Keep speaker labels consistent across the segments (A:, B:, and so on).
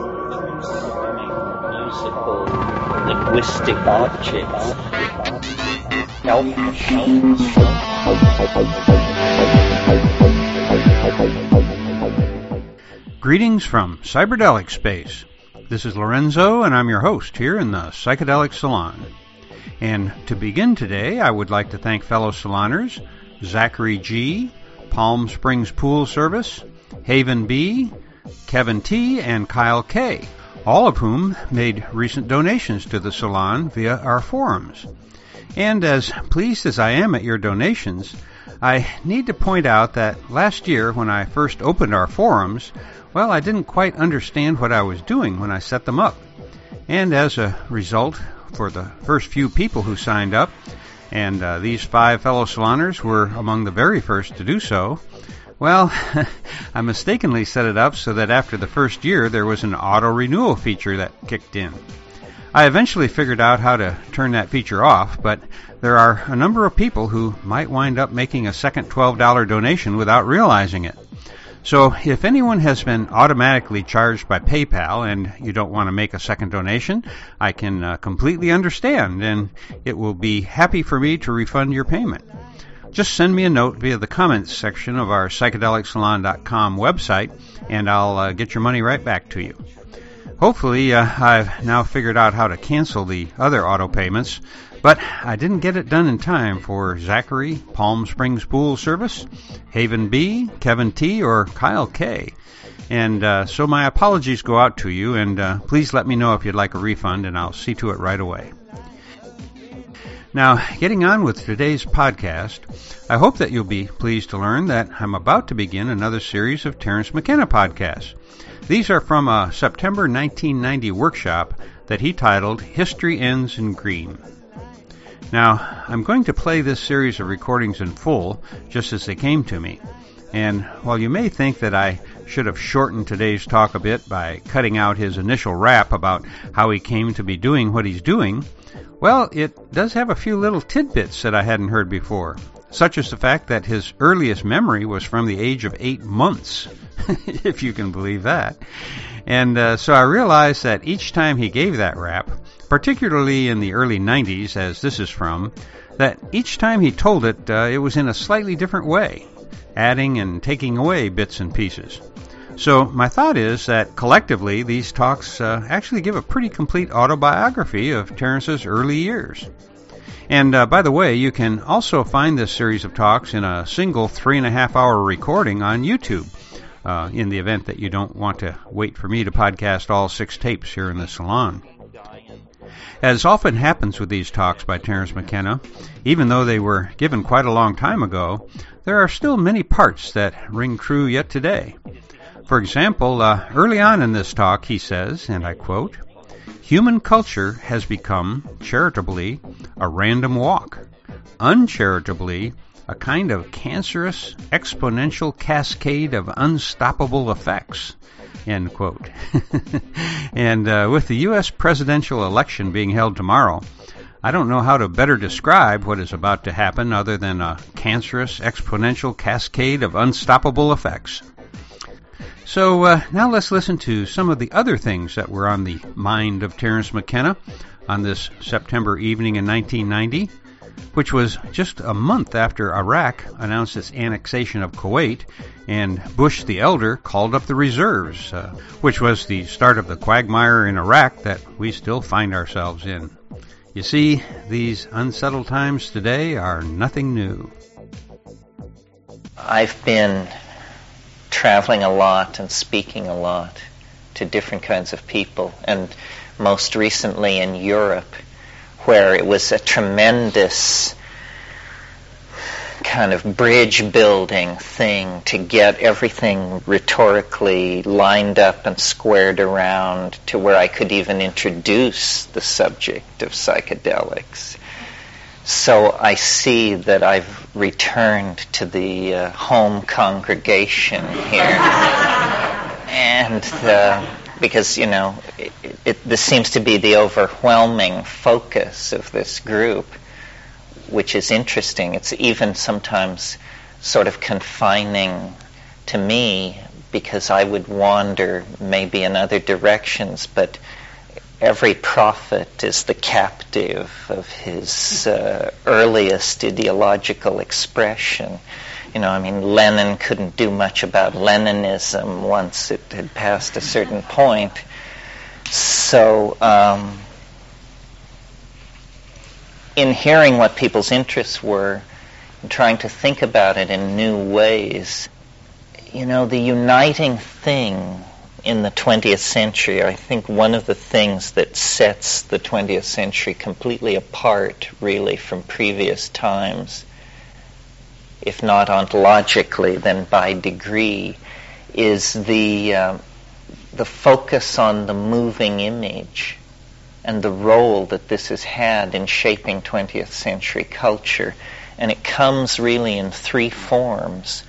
A: musical, linguistic.
B: Greetings from Cyberdelic Space. This is Lorenzo, and I'm your host here in the Psychedelic Salon. And to begin today, I would like to thank fellow saloners Zachary G., Palm Springs Pool Service, Haven B., Kevin T., and Kyle K., all of whom made recent donations to the salon via our forums. And as pleased as I am at your donations, I need to point out that last year when I first opened our forums, well, I didn't quite understand what I was doing when I set them up. And as a result, for the first few people who signed up, and uh, these five fellow saloners were among the very first to do so, well, I mistakenly set it up so that after the first year there was an auto renewal feature that kicked in. I eventually figured out how to turn that feature off, but there are a number of people who might wind up making a second $12 donation without realizing it. So if anyone has been automatically charged by PayPal and you don't want to make a second donation, I can uh, completely understand and it will be happy for me to refund your payment. Just send me a note via the comments section of our psychedelicsalon.com website and I'll uh, get your money right back to you. Hopefully, uh, I've now figured out how to cancel the other auto payments but I didn't get it done in time for Zachary, Palm Springs Pool Service, Haven B, Kevin T, or Kyle K. And uh, so my apologies go out to you, and uh, please let me know if you'd like a refund, and I'll see to it right away. Now, getting on with today's podcast, I hope that you'll be pleased to learn that I'm about to begin another series of Terence McKenna podcasts. These are from a September 1990 workshop that he titled History Ends in Green. Now, I'm going to play this series of recordings in full, just as they came to me. And while you may think that I should have shortened today's talk a bit by cutting out his initial rap about how he came to be doing what he's doing, well, it does have a few little tidbits that I hadn't heard before, such as the fact that his earliest memory was from the age of eight months, if you can believe that. And uh, so I realized that each time he gave that rap, particularly in the early 90s, as this is from, that each time he told it, uh, it was in a slightly different way, adding and taking away bits and pieces. So my thought is that collectively these talks uh, actually give a pretty complete autobiography of Terence's early years. And uh, by the way, you can also find this series of talks in a single three and a half hour recording on YouTube. Uh, in the event that you don't want to wait for me to podcast all six tapes here in the salon. As often happens with these talks by Terence McKenna, even though they were given quite a long time ago, there are still many parts that ring true yet today. For example, uh, early on in this talk, he says, and I quote, Human culture has become, charitably, a random walk, uncharitably, a kind of cancerous, exponential cascade of unstoppable effects. End quote. and uh, with the U.S. presidential election being held tomorrow, I don't know how to better describe what is about to happen other than a cancerous, exponential cascade of unstoppable effects. So uh, now let's listen to some of the other things that were on the mind of Terence McKenna on this September evening in 1990 which was just a month after Iraq announced its annexation of Kuwait and Bush the Elder called up the reserves, uh, which was the start of the quagmire in Iraq that we still find ourselves in. You see, these unsettled times today are nothing new.
A: I've been traveling a lot and speaking a lot to different kinds of people, and most recently in Europe where it was a tremendous kind of bridge building thing to get everything rhetorically lined up and squared around to where I could even introduce the subject of psychedelics. So I see that I've returned to the uh, home congregation here. and uh, because you know it, it, this seems to be the overwhelming focus of this group, which is interesting. It's even sometimes sort of confining to me because I would wander maybe in other directions, but every prophet is the captive of his uh, earliest ideological expression. You know, I mean, Lenin couldn't do much about Leninism once it had passed a certain point. So, um, in hearing what people's interests were, and trying to think about it in new ways, you know, the uniting thing in the 20th century, I think one of the things that sets the 20th century completely apart, really, from previous times, if not ontologically, then by degree, is the, uh, the focus on the moving image and the role that this has had in shaping 20th century culture. And it comes really in three forms.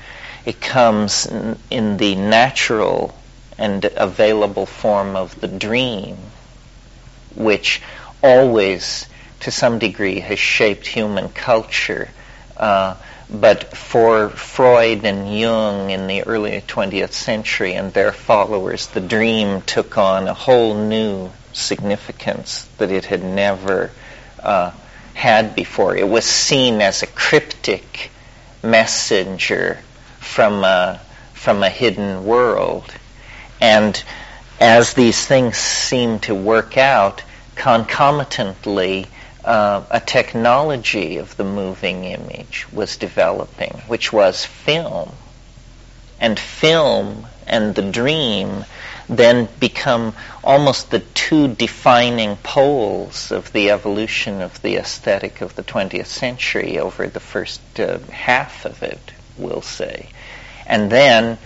A: It comes in the natural and available form of the dream, which always, to some degree, has shaped human culture. Uh, but for Freud and Jung in the early 20th century and their followers, the dream took on a whole new significance that it had never uh, had before. It was seen as a cryptic messenger from a, from a hidden world. And as these things seem to work out, concomitantly, uh, a technology of the moving image was developing, which was film. And film and the dream then become almost the two defining poles of the evolution of the aesthetic of the 20th century over the first uh, half of it, we'll say. And then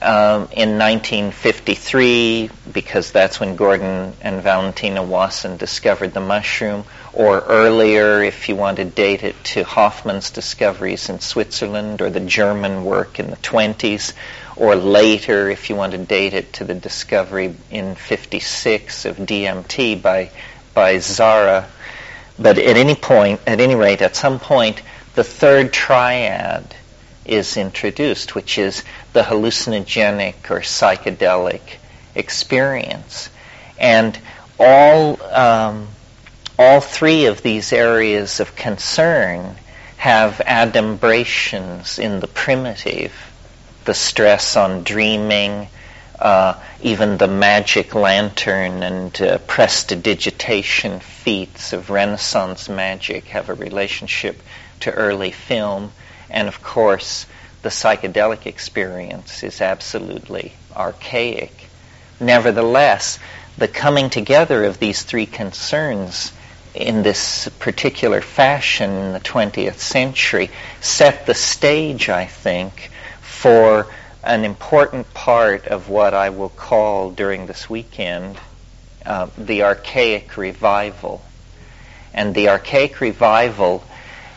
A: um, in 1953, because that's when Gordon and Valentina Wasson discovered the mushroom, or earlier, if you want to date it to Hofmann's discoveries in Switzerland, or the German work in the 20s, or later, if you want to date it to the discovery in 56 of DMT by, by Szára. But at any point, at any rate, at some point, the third triad is introduced, which is the hallucinogenic or psychedelic experience. And all, um, all three of these areas of concern have adumbrations in the primitive, the stress on dreaming, uh, even the magic lantern and uh, prestidigitation feats of Renaissance magic have a relationship to early film. And of course, the psychedelic experience is absolutely archaic. Nevertheless, the coming together of these three concerns in this particular fashion in the 20th century set the stage, I think, for an important part of what I will call during this weekend uh, the archaic revival. And the archaic revival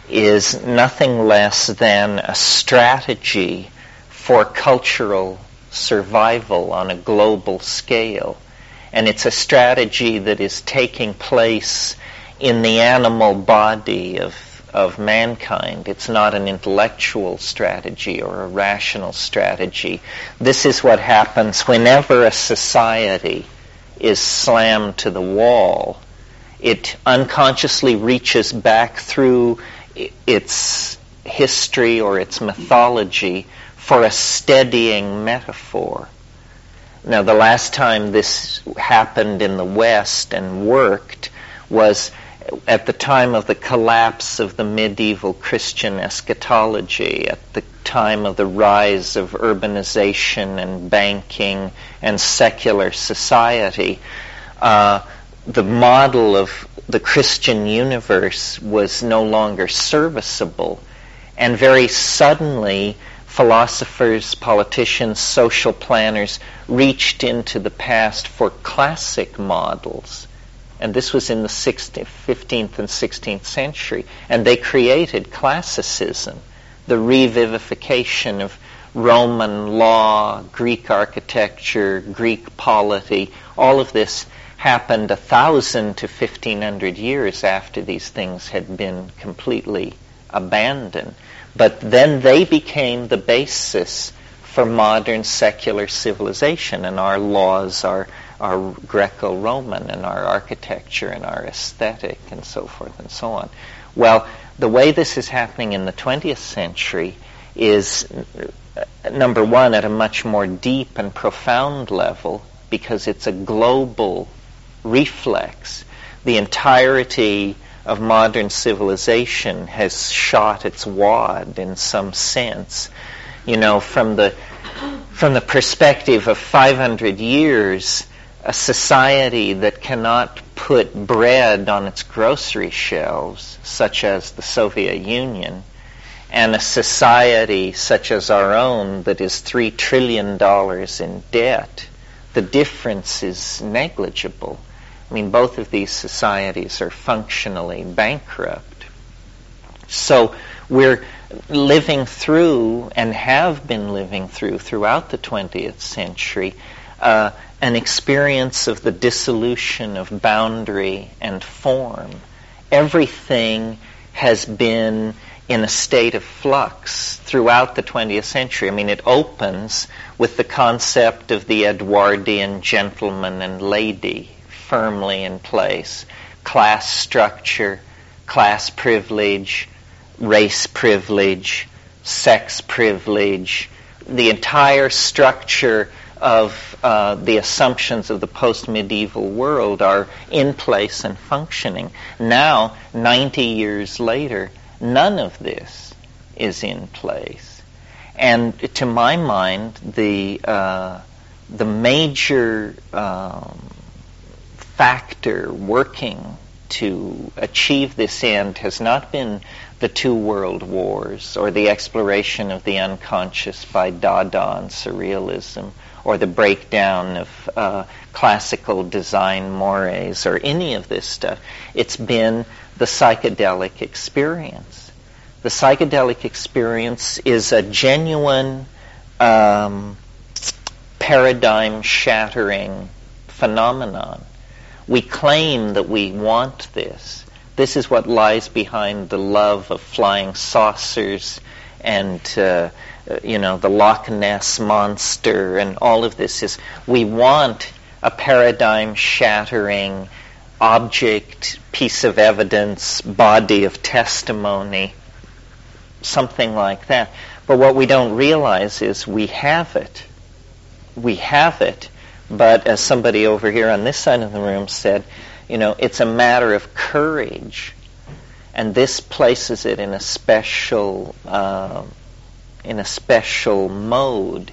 A: is nothing less than a strategy for cultural survival on a global scale. And it's a strategy that is taking place in the animal body of, of mankind. It's not an intellectual strategy or a rational strategy. This is what happens whenever a society is slammed to the wall. It unconsciously reaches back through its history or its mythology for a steadying metaphor. Now, the last time this happened in the West and worked was at the time of the collapse of the medieval Christian eschatology, at the time of the rise of urbanization and banking and secular society. Uh, the model of the Christian universe was no longer serviceable. And very suddenly, philosophers, politicians, social planners reached into the past for classic models. And this was in the 16th, 15th and 16th century. And they created classicism, the revivification of Roman law, Greek architecture, Greek polity, all of this happened a thousand to fifteen hundred years after these things had been completely abandoned. But then they became the basis for modern secular civilization, and our laws are, are Greco-Roman, and our architecture and our aesthetic, and so forth and so on. Well, the way this is happening in the 20th century is, uh, number one, at a much more deep and profound level, because it's a global reflex. The entirety of modern civilization has shot its wad in some sense. You know, from the from the perspective of 500 years, a society that cannot put bread on its grocery shelves, such as the Soviet Union, and a society such as our own that is $3 trillion in debt, the difference is negligible. I mean, both of these societies are functionally bankrupt. So we're living through and have been living through throughout the 20th century uh, an experience of the dissolution of boundary and form. Everything has been in a state of flux throughout the 20th century. I mean, it opens with the concept of the Edwardian gentleman and lady firmly in place. Class structure, class privilege, race privilege, sex privilege, the entire structure of uh, the assumptions of the post-medieval world are in place and functioning. Now, 90 years later, none of this is in place. And to my mind, the uh, the major um, factor working to achieve this end has not been the two world wars or the exploration of the unconscious by Dada and surrealism or the breakdown of uh, classical design mores or any of this stuff. It's been the psychedelic experience. The psychedelic experience is a genuine um, paradigm shattering phenomenon we claim that we want this. This is what lies behind the love of flying saucers and, uh, you know, the Loch Ness monster and all of this is we want a paradigm shattering object, piece of evidence, body of testimony, something like that. But what we don't realize is we have it. We have it but as somebody over here on this side of the room said, you know, it's a matter of courage. And this places it in a special, uh, in a special mode.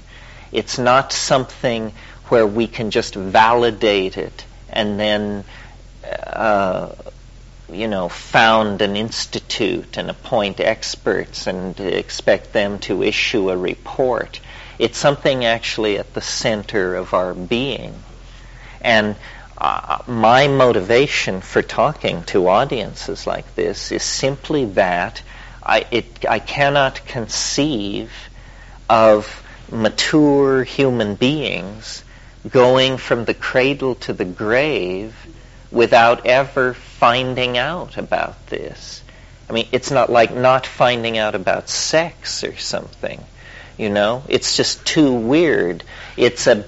A: It's not something where we can just validate it and then, uh, you know, found an institute and appoint experts and expect them to issue a report. It's something actually at the center of our being. And uh, my motivation for talking to audiences like this is simply that I, it, I cannot conceive of mature human beings going from the cradle to the grave without ever finding out about this. I mean, it's not like not finding out about sex or something. You know, it's just too weird. It's a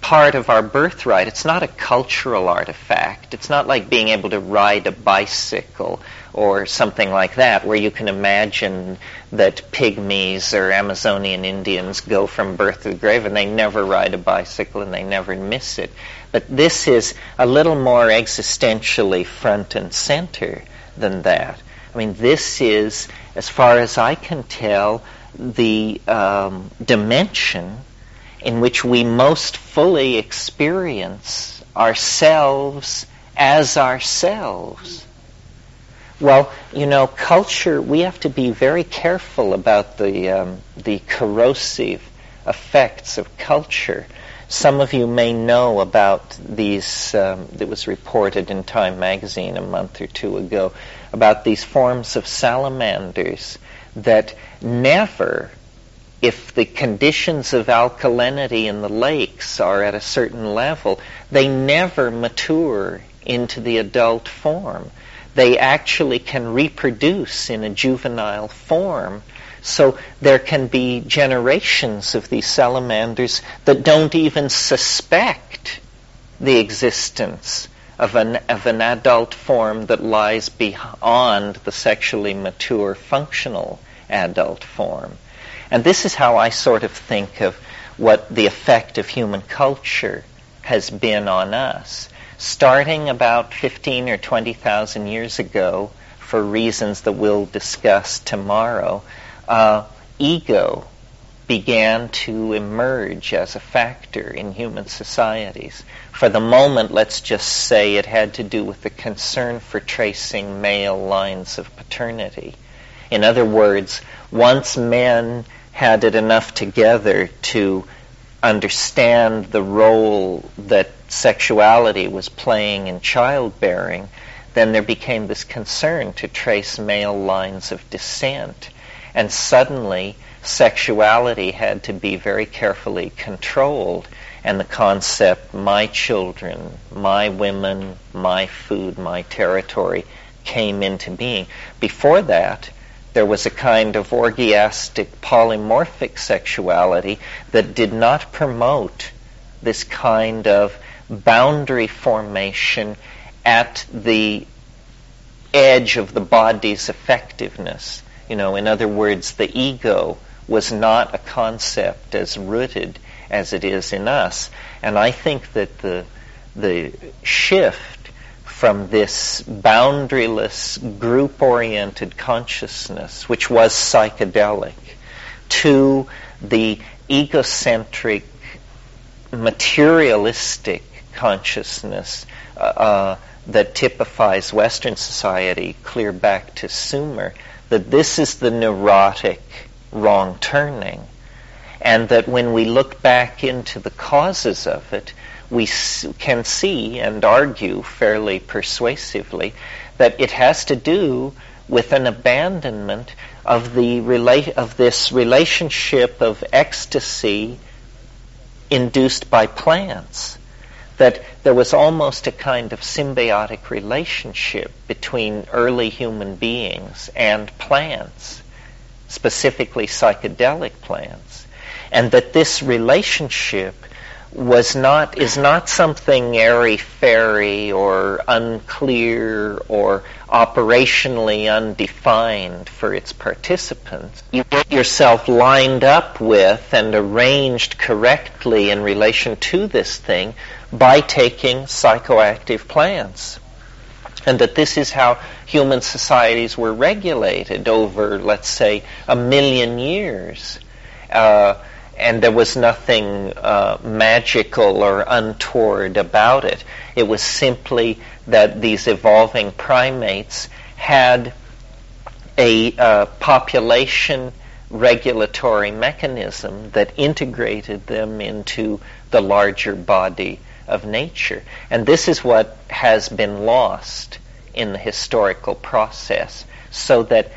A: part of our birthright. It's not a cultural artifact. It's not like being able to ride a bicycle or something like that, where you can imagine that pygmies or Amazonian Indians go from birth to the grave and they never ride a bicycle and they never miss it. But this is a little more existentially front and center than that. I mean, this is, as far as I can tell, the um, dimension in which we most fully experience ourselves as ourselves. Well, you know, culture, we have to be very careful about the, um, the corrosive effects of culture. Some of you may know about these, um, that was reported in Time magazine a month or two ago, about these forms of salamanders that never, if the conditions of alkalinity in the lakes are at a certain level, they never mature into the adult form. They actually can reproduce in a juvenile form So there can be generations of these salamanders that don't even suspect the existence of an, of an adult form that lies beyond the sexually mature functional adult form. And this is how I sort of think of what the effect of human culture has been on us. Starting about 15 or 20,000 years ago, for reasons that we'll discuss tomorrow, uh, ego began to emerge as a factor in human societies. For the moment, let's just say it had to do with the concern for tracing male lines of paternity. In other words, once men had it enough together to understand the role that sexuality was playing in childbearing, then there became this concern to trace male lines of descent. And suddenly, sexuality had to be very carefully controlled. And the concept, my children, my women, my food, my territory, came into being. Before that, there was a kind of orgiastic polymorphic sexuality that did not promote this kind of boundary formation at the edge of the body's effectiveness. You know, in other words, the ego was not a concept as rooted as it is in us. And I think that the the shift from this boundaryless, group oriented consciousness, which was psychedelic, to the egocentric, materialistic consciousness uh, uh, that typifies Western society clear back to Sumer, that this is the neurotic wrong turning. And that when we look back into the causes of it, we can see and argue fairly persuasively that it has to do with an abandonment of the rela- of this relationship of ecstasy induced by plants. That there was almost a kind of symbiotic relationship between early human beings and plants specifically psychedelic plants and that this relationship was not is not something airy fairy or unclear or operationally undefined for its participants. You get yourself lined up with and arranged correctly in relation to this thing by taking psychoactive plants. And that this is how human societies were regulated over, let's say, a million years. Uh, and there was nothing uh, magical or untoward about it. It was simply that these evolving primates had a uh, population regulatory mechanism that integrated them into the larger body of nature. And this is what has been lost in the historical process, so that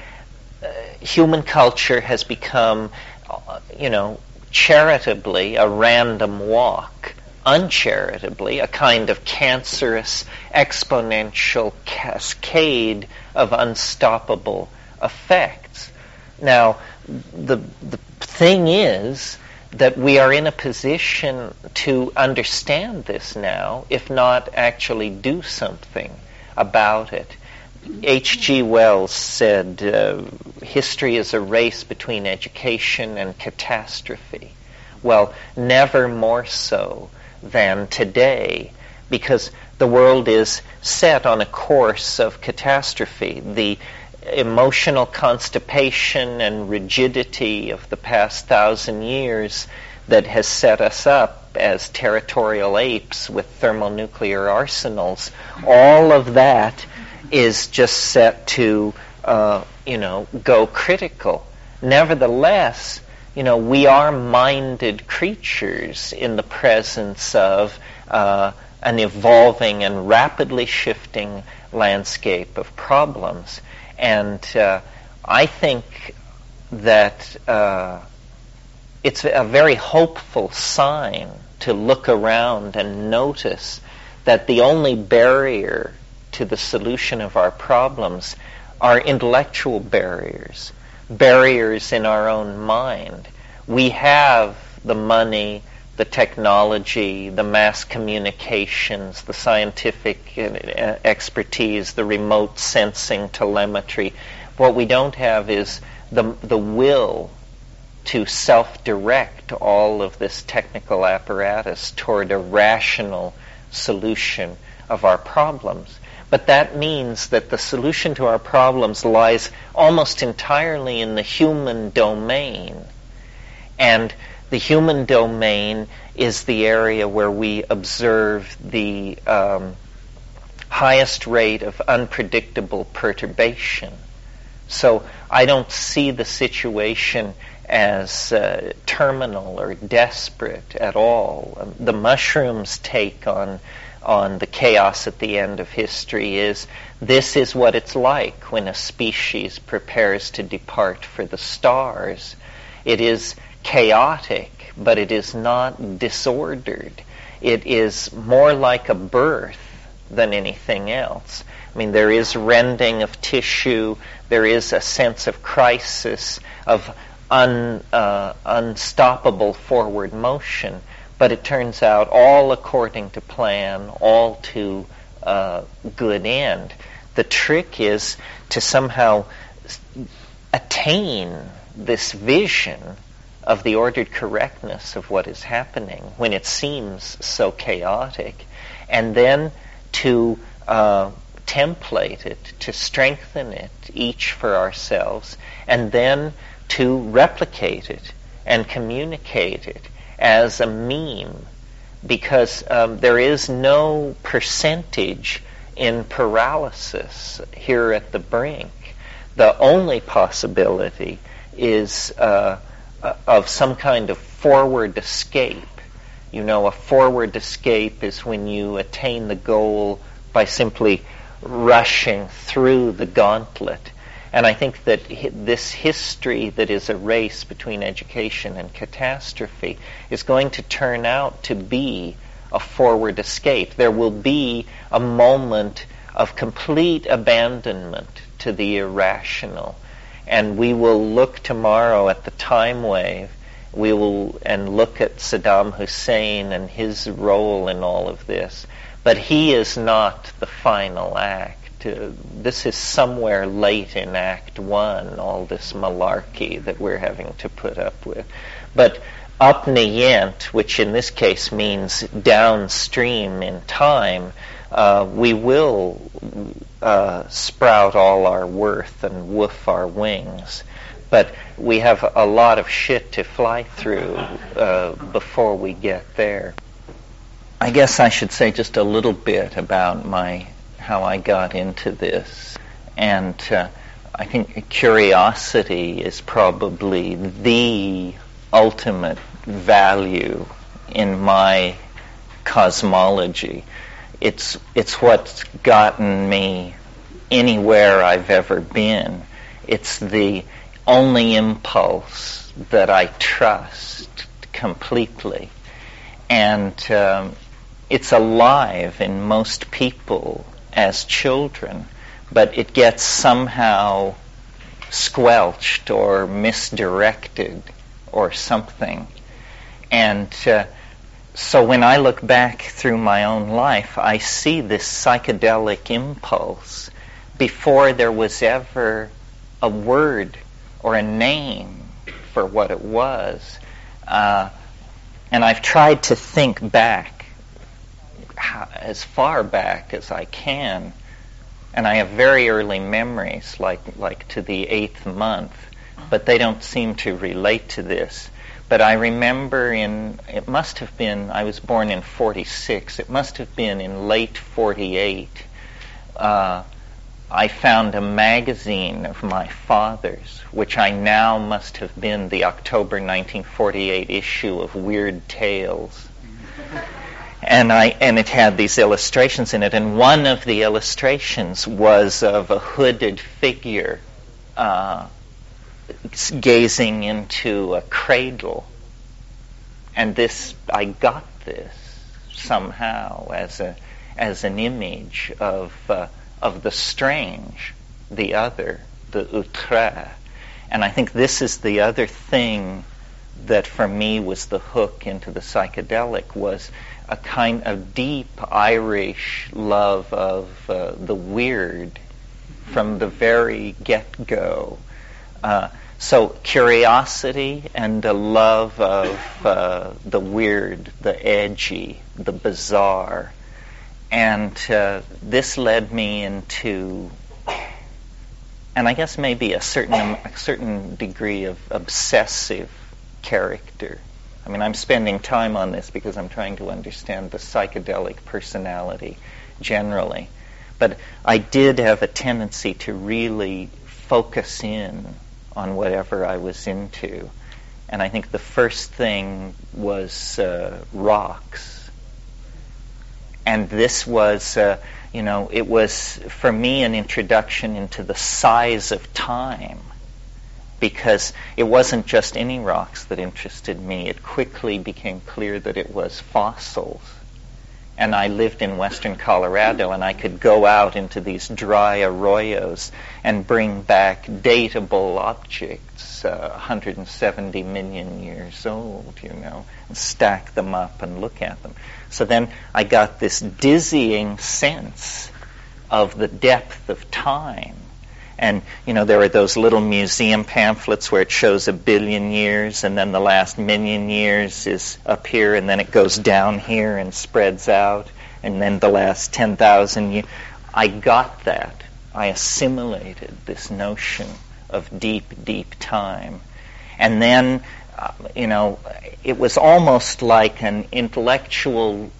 A: uh, human culture has become, uh, you know, charitably a random walk, uncharitably a kind of cancerous exponential cascade of unstoppable effects. Now, the, the thing is that we are in a position to understand this now, if not actually do something about it. H.G. Wells said, uh, history is a race between education and catastrophe. Well, never more so than today, because the world is set on a course of catastrophe. The emotional constipation and rigidity of the past thousand years that has set us up as territorial apes with thermonuclear arsenals, all of that is just set to, uh, you know, go critical. Nevertheless, you know, we are minded creatures in the presence of uh, an evolving and rapidly shifting landscape of problems. And uh, I think that uh, it's a very hopeful sign to look around and notice that the only barrier to the solution of our problems are intellectual barriers. barriers in our own mind. We have the money, the technology, the mass communications, the scientific uh, expertise, the remote sensing telemetry. What we don't have is the, the will to self-direct all of this technical apparatus toward a rational solution of our problems. But that means that the solution to our problems lies almost entirely in the human domain. And the human domain is the area where we observe the um, highest rate of unpredictable perturbation. So I don't see the situation as uh, terminal or desperate at all. The mushrooms take on on the chaos at the end of history is this is what it's like when a species prepares to depart for the stars. It is chaotic, but it is not disordered. It is more like a birth than anything else. I mean, there is rending of tissue, there is a sense of crisis, of un, uh, unstoppable forward motion, but it turns out all according to plan, all to uh, good end. The trick is to somehow attain this vision of the ordered correctness of what is happening when it seems so chaotic, and then to uh, template it, to strengthen it, each for ourselves, and then to replicate it and communicate it as a meme because um, there is no percentage in paralysis here at the brink. The only possibility is uh, of some kind of forward escape. You know, a forward escape is when you attain the goal by simply rushing through the gauntlet and I think that this history that is a race between education and catastrophe is going to turn out to be a forward escape. There will be a moment of complete abandonment to the irrational. And we will look tomorrow at the time wave. We will and look at Saddam Hussein and his role in all of this. But he is not the final act to, this is somewhere late in Act One, all this malarkey that we're having to put up with. But upneyent, which in this case means downstream in time, uh, we will uh, sprout all our worth and woof our wings. But we have a lot of shit to fly through uh, before we get there. I guess I should say just a little bit about my how I got into this. And uh, I think curiosity is probably the ultimate value in my cosmology. It's, it's what's gotten me anywhere I've ever been. It's the only impulse that I trust completely. And um, it's alive in most people as children, but it gets somehow squelched or misdirected or something. And uh, so when I look back through my own life, I see this psychedelic impulse before there was ever a word or a name for what it was. Uh, and I've tried to think back as far back as I can. And I have very early memories, like, like to the eighth month, but they don't seem to relate to this. But I remember in, it must have been, I was born in 46, it must have been in late 48, uh, I found a magazine of my father's, which I now must have been the October 1948 issue of Weird Tales and I and it had these illustrations in it, and one of the illustrations was of a hooded figure uh, gazing into a cradle, and this I got this somehow as a as an image of uh, of the strange, the other, the outre, And I think this is the other thing that for me was the hook into the psychedelic was a kind of deep Irish love of uh, the weird from the very get-go. Uh, so curiosity and a love of uh, the weird, the edgy, the bizarre. And uh, this led me into, and I guess maybe a certain, a certain degree of obsessive character. I mean, I'm spending time on this because I'm trying to understand the psychedelic personality generally. But I did have a tendency to really focus in on whatever I was into. And I think the first thing was uh, rocks. And this was, uh, you know, it was for me an introduction into the size of time because it wasn't just any rocks that interested me. It quickly became clear that it was fossils and I lived in western Colorado, and I could go out into these dry arroyos and bring back datable objects, uh, 170 million years old, you know, and stack them up and look at them. So then I got this dizzying sense of the depth of time and, you know, there are those little museum pamphlets where it shows a billion years and then the last million years is up here and then it goes down here and spreads out and then the last 10,000 years. I got that. I assimilated this notion of deep, deep time. And then, uh, you know, it was almost like an intellectual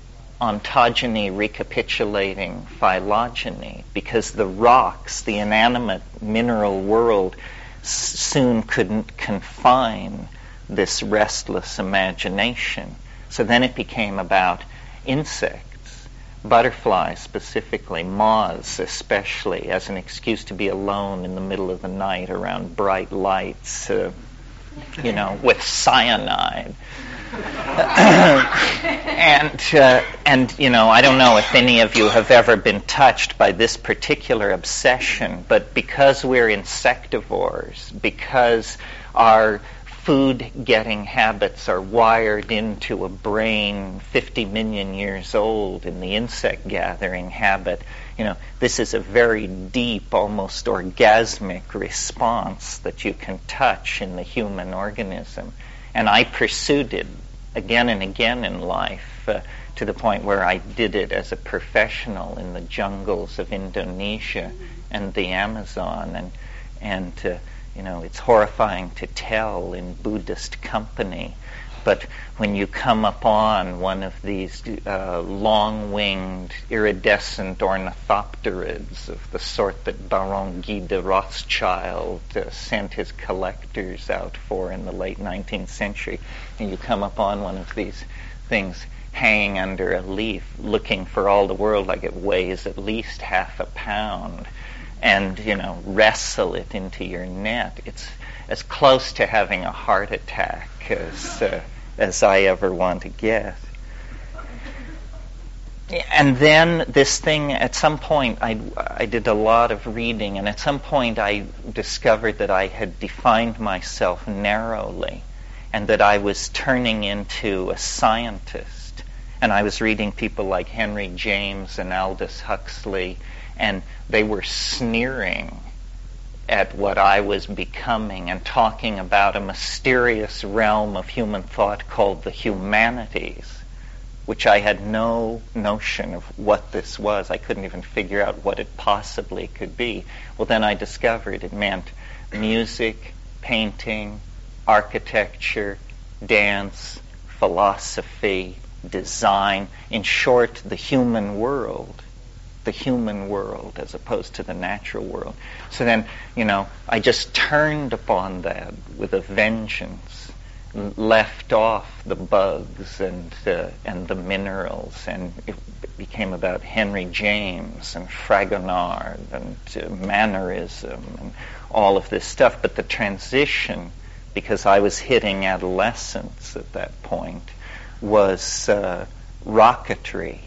A: ontogeny recapitulating phylogeny because the rocks, the inanimate mineral world, soon couldn't confine this restless imagination. So then it became about insects, butterflies specifically, moths especially, as an excuse to be alone in the middle of the night around bright lights, uh, you know, with cyanide. and uh, and you know, I don't know if any of you have ever been touched by this particular obsession, but because we're insectivores, because our food getting habits are wired into a brain 50 million years old in the insect gathering habit, you know, this is a very deep, almost orgasmic response that you can touch in the human organism. And I pursued it again and again in life uh, to the point where I did it as a professional in the jungles of Indonesia and the Amazon. And, and uh, you know, it's horrifying to tell in Buddhist company. But when you come upon one of these uh, long-winged, iridescent ornithopterids of the sort that Baron Guy de Rothschild uh, sent his collectors out for in the late 19th century, and you come upon one of these things hanging under a leaf, looking for all the world like it weighs at least half a pound, and you know wrestle it into your net, it's as close to having a heart attack as uh, as I ever want to get. And then this thing, at some point, I, I did a lot of reading, and at some point I discovered that I had defined myself narrowly and that I was turning into a scientist. And I was reading people like Henry James and Aldous Huxley, and they were sneering at what I was becoming and talking about a mysterious realm of human thought called the humanities, which I had no notion of what this was. I couldn't even figure out what it possibly could be. Well, then I discovered it meant music, painting, architecture, dance, philosophy, design, in short, the human world the human world as opposed to the natural world. So then, you know, I just turned upon that with a vengeance, left off the bugs and uh, and the minerals, and it became about Henry James and Fragonard and uh, mannerism and all of this stuff. But the transition, because I was hitting adolescence at that point, was uh, rocketry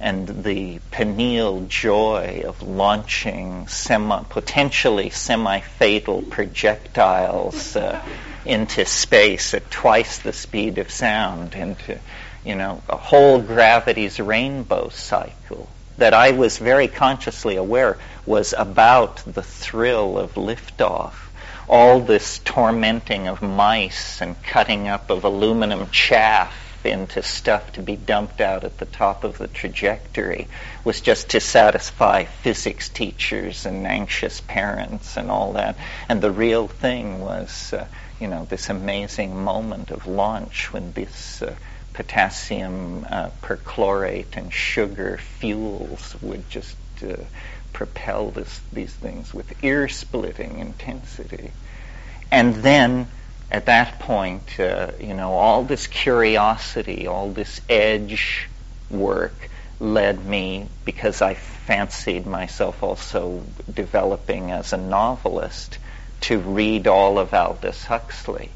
A: and the pineal joy of launching semi, potentially semi-fatal projectiles uh, into space at twice the speed of sound, into you know a whole gravity's rainbow cycle that I was very consciously aware was about the thrill of liftoff. All this tormenting of mice and cutting up of aluminum chaff into stuff to be dumped out at the top of the trajectory was just to satisfy physics teachers and anxious parents and all that. And the real thing was, uh, you know, this amazing moment of launch when this uh, potassium uh, perchlorate and sugar fuels would just uh, propel this, these things with ear-splitting intensity. And then at that point, uh, you know, all this curiosity, all this edge work led me, because I fancied myself also developing as a novelist, to read all of Aldous Huxley.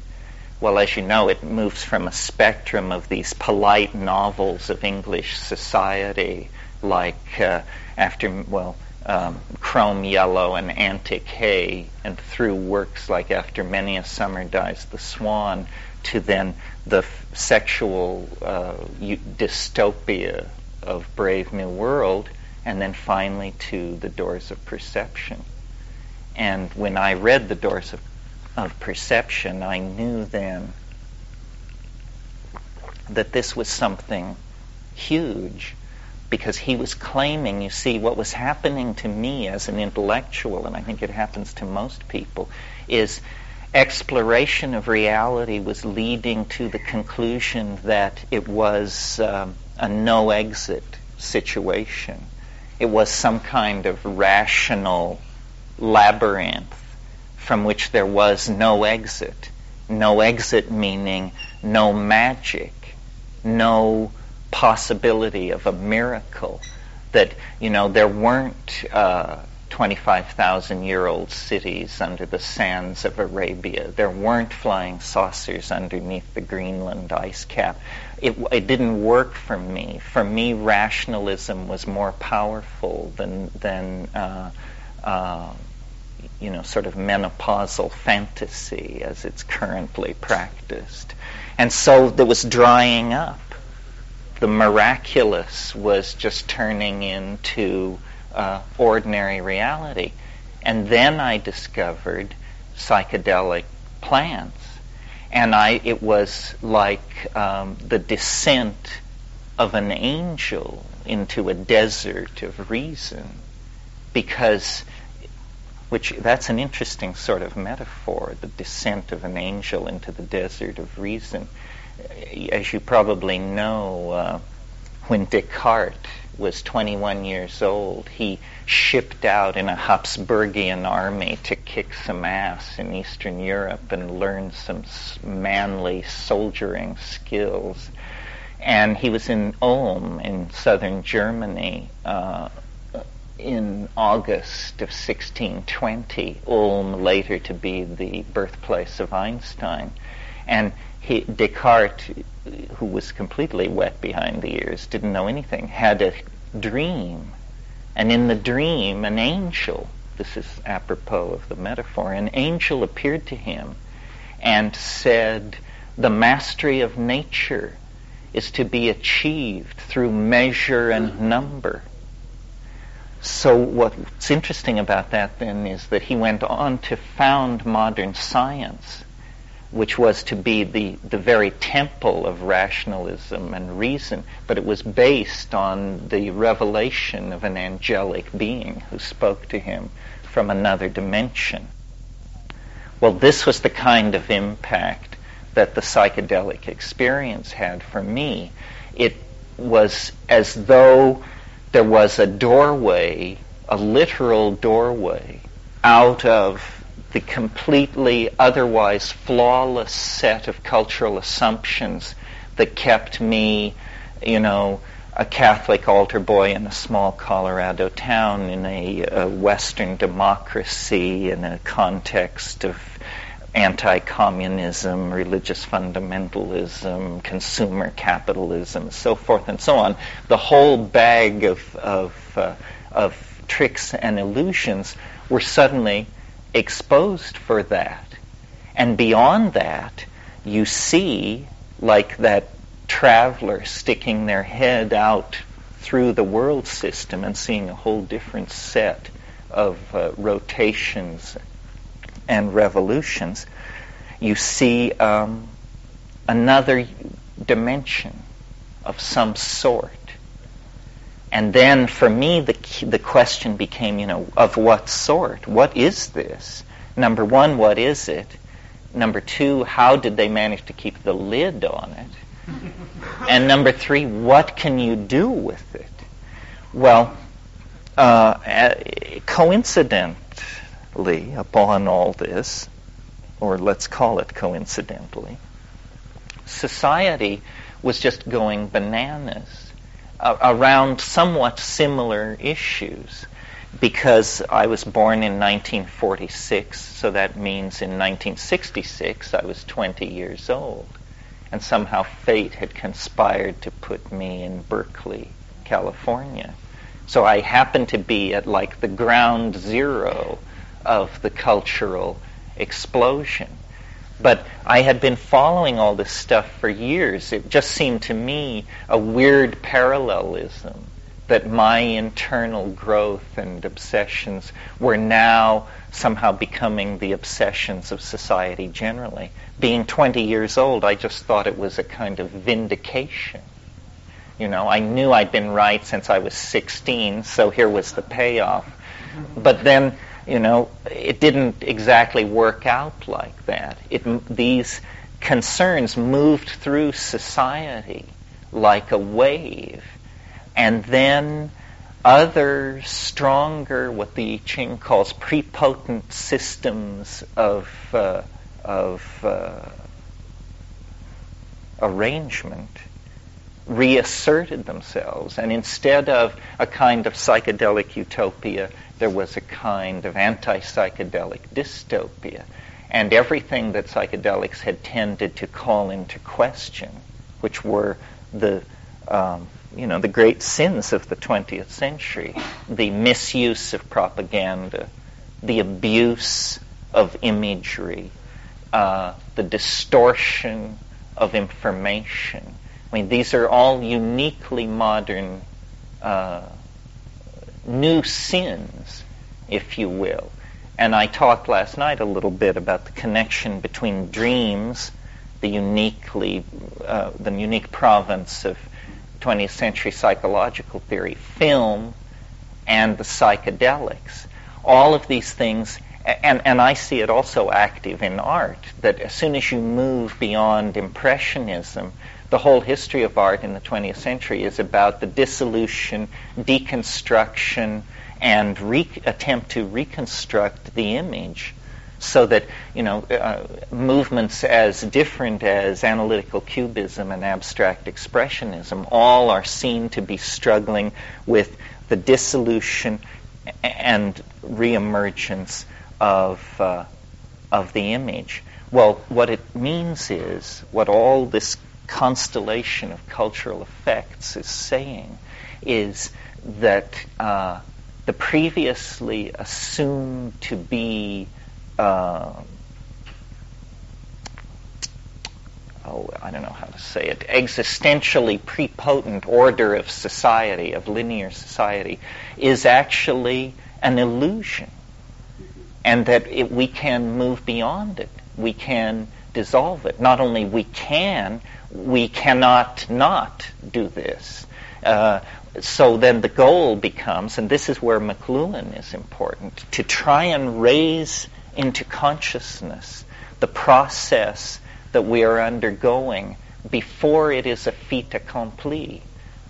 A: Well, as you know, it moves from a spectrum of these polite novels of English society, like uh, after, well, um, Crome Yellow and Antic Hay, and through works like After Many a Summer Dies the Swan, to then the f- sexual uh, dystopia of Brave New World, and then finally to The Doors of Perception. And when I read The Doors of, of Perception, I knew then that this was something huge because he was claiming, you see, what was happening to me as an intellectual, and I think it happens to most people, is exploration of reality was leading to the conclusion that it was um, a no exit situation. It was some kind of rational labyrinth from which there was no exit. No exit meaning no magic, no possibility of a miracle that you know there weren't uh, 25,000 year old cities under the sands of Arabia. There weren't flying saucers underneath the Greenland ice cap. It, it didn't work for me. For me, rationalism was more powerful than than uh, uh, you know sort of menopausal fantasy as it's currently practiced. And so there was drying up the miraculous was just turning into uh, ordinary reality. And then I discovered psychedelic plants. And I, it was like um, the descent of an angel into a desert of reason. Because, which, that's an interesting sort of metaphor, the descent of an angel into the desert of reason as you probably know, uh, when Descartes was 21 years old, he shipped out in a Habsburgian army to kick some ass in Eastern Europe and learn some manly soldiering skills. And he was in Ulm in southern Germany uh, in August of 1620, Ulm later to be the birthplace of Einstein. And he, Descartes, who was completely wet behind the ears, didn't know anything, had a dream. And in the dream, an angel, this is apropos of the metaphor, an angel appeared to him and said, The mastery of nature is to be achieved through measure and number. So what's interesting about that then is that he went on to found modern science which was to be the, the very temple of rationalism and reason, but it was based on the revelation of an angelic being who spoke to him from another dimension. Well, this was the kind of impact that the psychedelic experience had for me. It was as though there was a doorway, a literal doorway, out of the completely otherwise flawless set of cultural assumptions that kept me, you know, a Catholic altar boy in a small Colorado town in a, a Western democracy in a context of anti-communism, religious fundamentalism, consumer capitalism, so forth and so on. The whole bag of of, uh, of tricks and illusions were suddenly exposed for that. And beyond that, you see, like that traveler sticking their head out through the world system and seeing a whole different set of uh, rotations and revolutions, you see um, another dimension of some sort. And then for me, the, the question became, you know, of what sort? What is this? Number one, what is it? Number two, how did they manage to keep the lid on it? and number three, what can you do with it? Well, uh, coincidentally, upon all this, or let's call it coincidentally, society was just going bananas uh, around somewhat similar issues because I was born in 1946, so that means in 1966 I was 20 years old. And somehow fate had conspired to put me in Berkeley, California. So I happened to be at like the ground zero of the cultural explosion. But I had been following all this stuff for years. It just seemed to me a weird parallelism that my internal growth and obsessions were now somehow becoming the obsessions of society generally. Being 20 years old, I just thought it was a kind of vindication. You know, I knew I'd been right since I was 16, so here was the payoff. But then you know, it didn't exactly work out like that. It, these concerns moved through society like a wave. And then other stronger, what the I Ching calls prepotent systems of, uh, of uh, arrangement reasserted themselves. And instead of a kind of psychedelic utopia, there was a kind of anti-psychedelic dystopia. And everything that psychedelics had tended to call into question, which were the um, you know the great sins of the 20th century, the misuse of propaganda, the abuse of imagery, uh, the distortion of information, I mean, these are all uniquely modern uh, new sins, if you will. And I talked last night a little bit about the connection between dreams, the uniquely, uh, the unique province of 20th century psychological theory, film, and the psychedelics. All of these things, and, and I see it also active in art, that as soon as you move beyond Impressionism, the whole history of art in the 20th century is about the dissolution, deconstruction, and re- attempt to reconstruct the image so that you know uh, movements as different as analytical cubism and abstract expressionism all are seen to be struggling with the dissolution and reemergence of uh, of the image. Well, what it means is what all this constellation of cultural effects is saying is that uh, the previously assumed to be uh, oh, I don't know how to say it, existentially prepotent order of society, of linear society, is actually an illusion. And that it, we can move beyond it. We can dissolve it. Not only we can, we cannot not do this. Uh, so then the goal becomes, and this is where McLuhan is important, to try and raise into consciousness the process that we are undergoing before it is a fait accompli,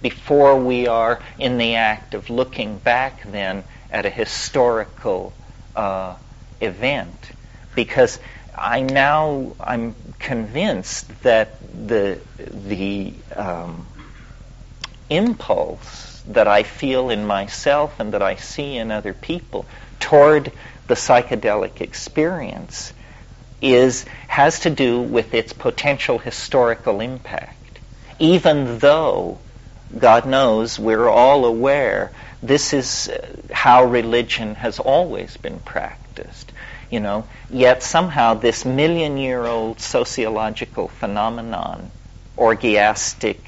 A: before we are in the act of looking back then at a historical uh, event. Because I now I'm convinced that the the um, impulse that I feel in myself and that I see in other people toward the psychedelic experience is has to do with its potential historical impact. Even though God knows we're all aware this is how religion has always been practiced, you know, yet somehow this million year old sociological phenomenon, orgiastic,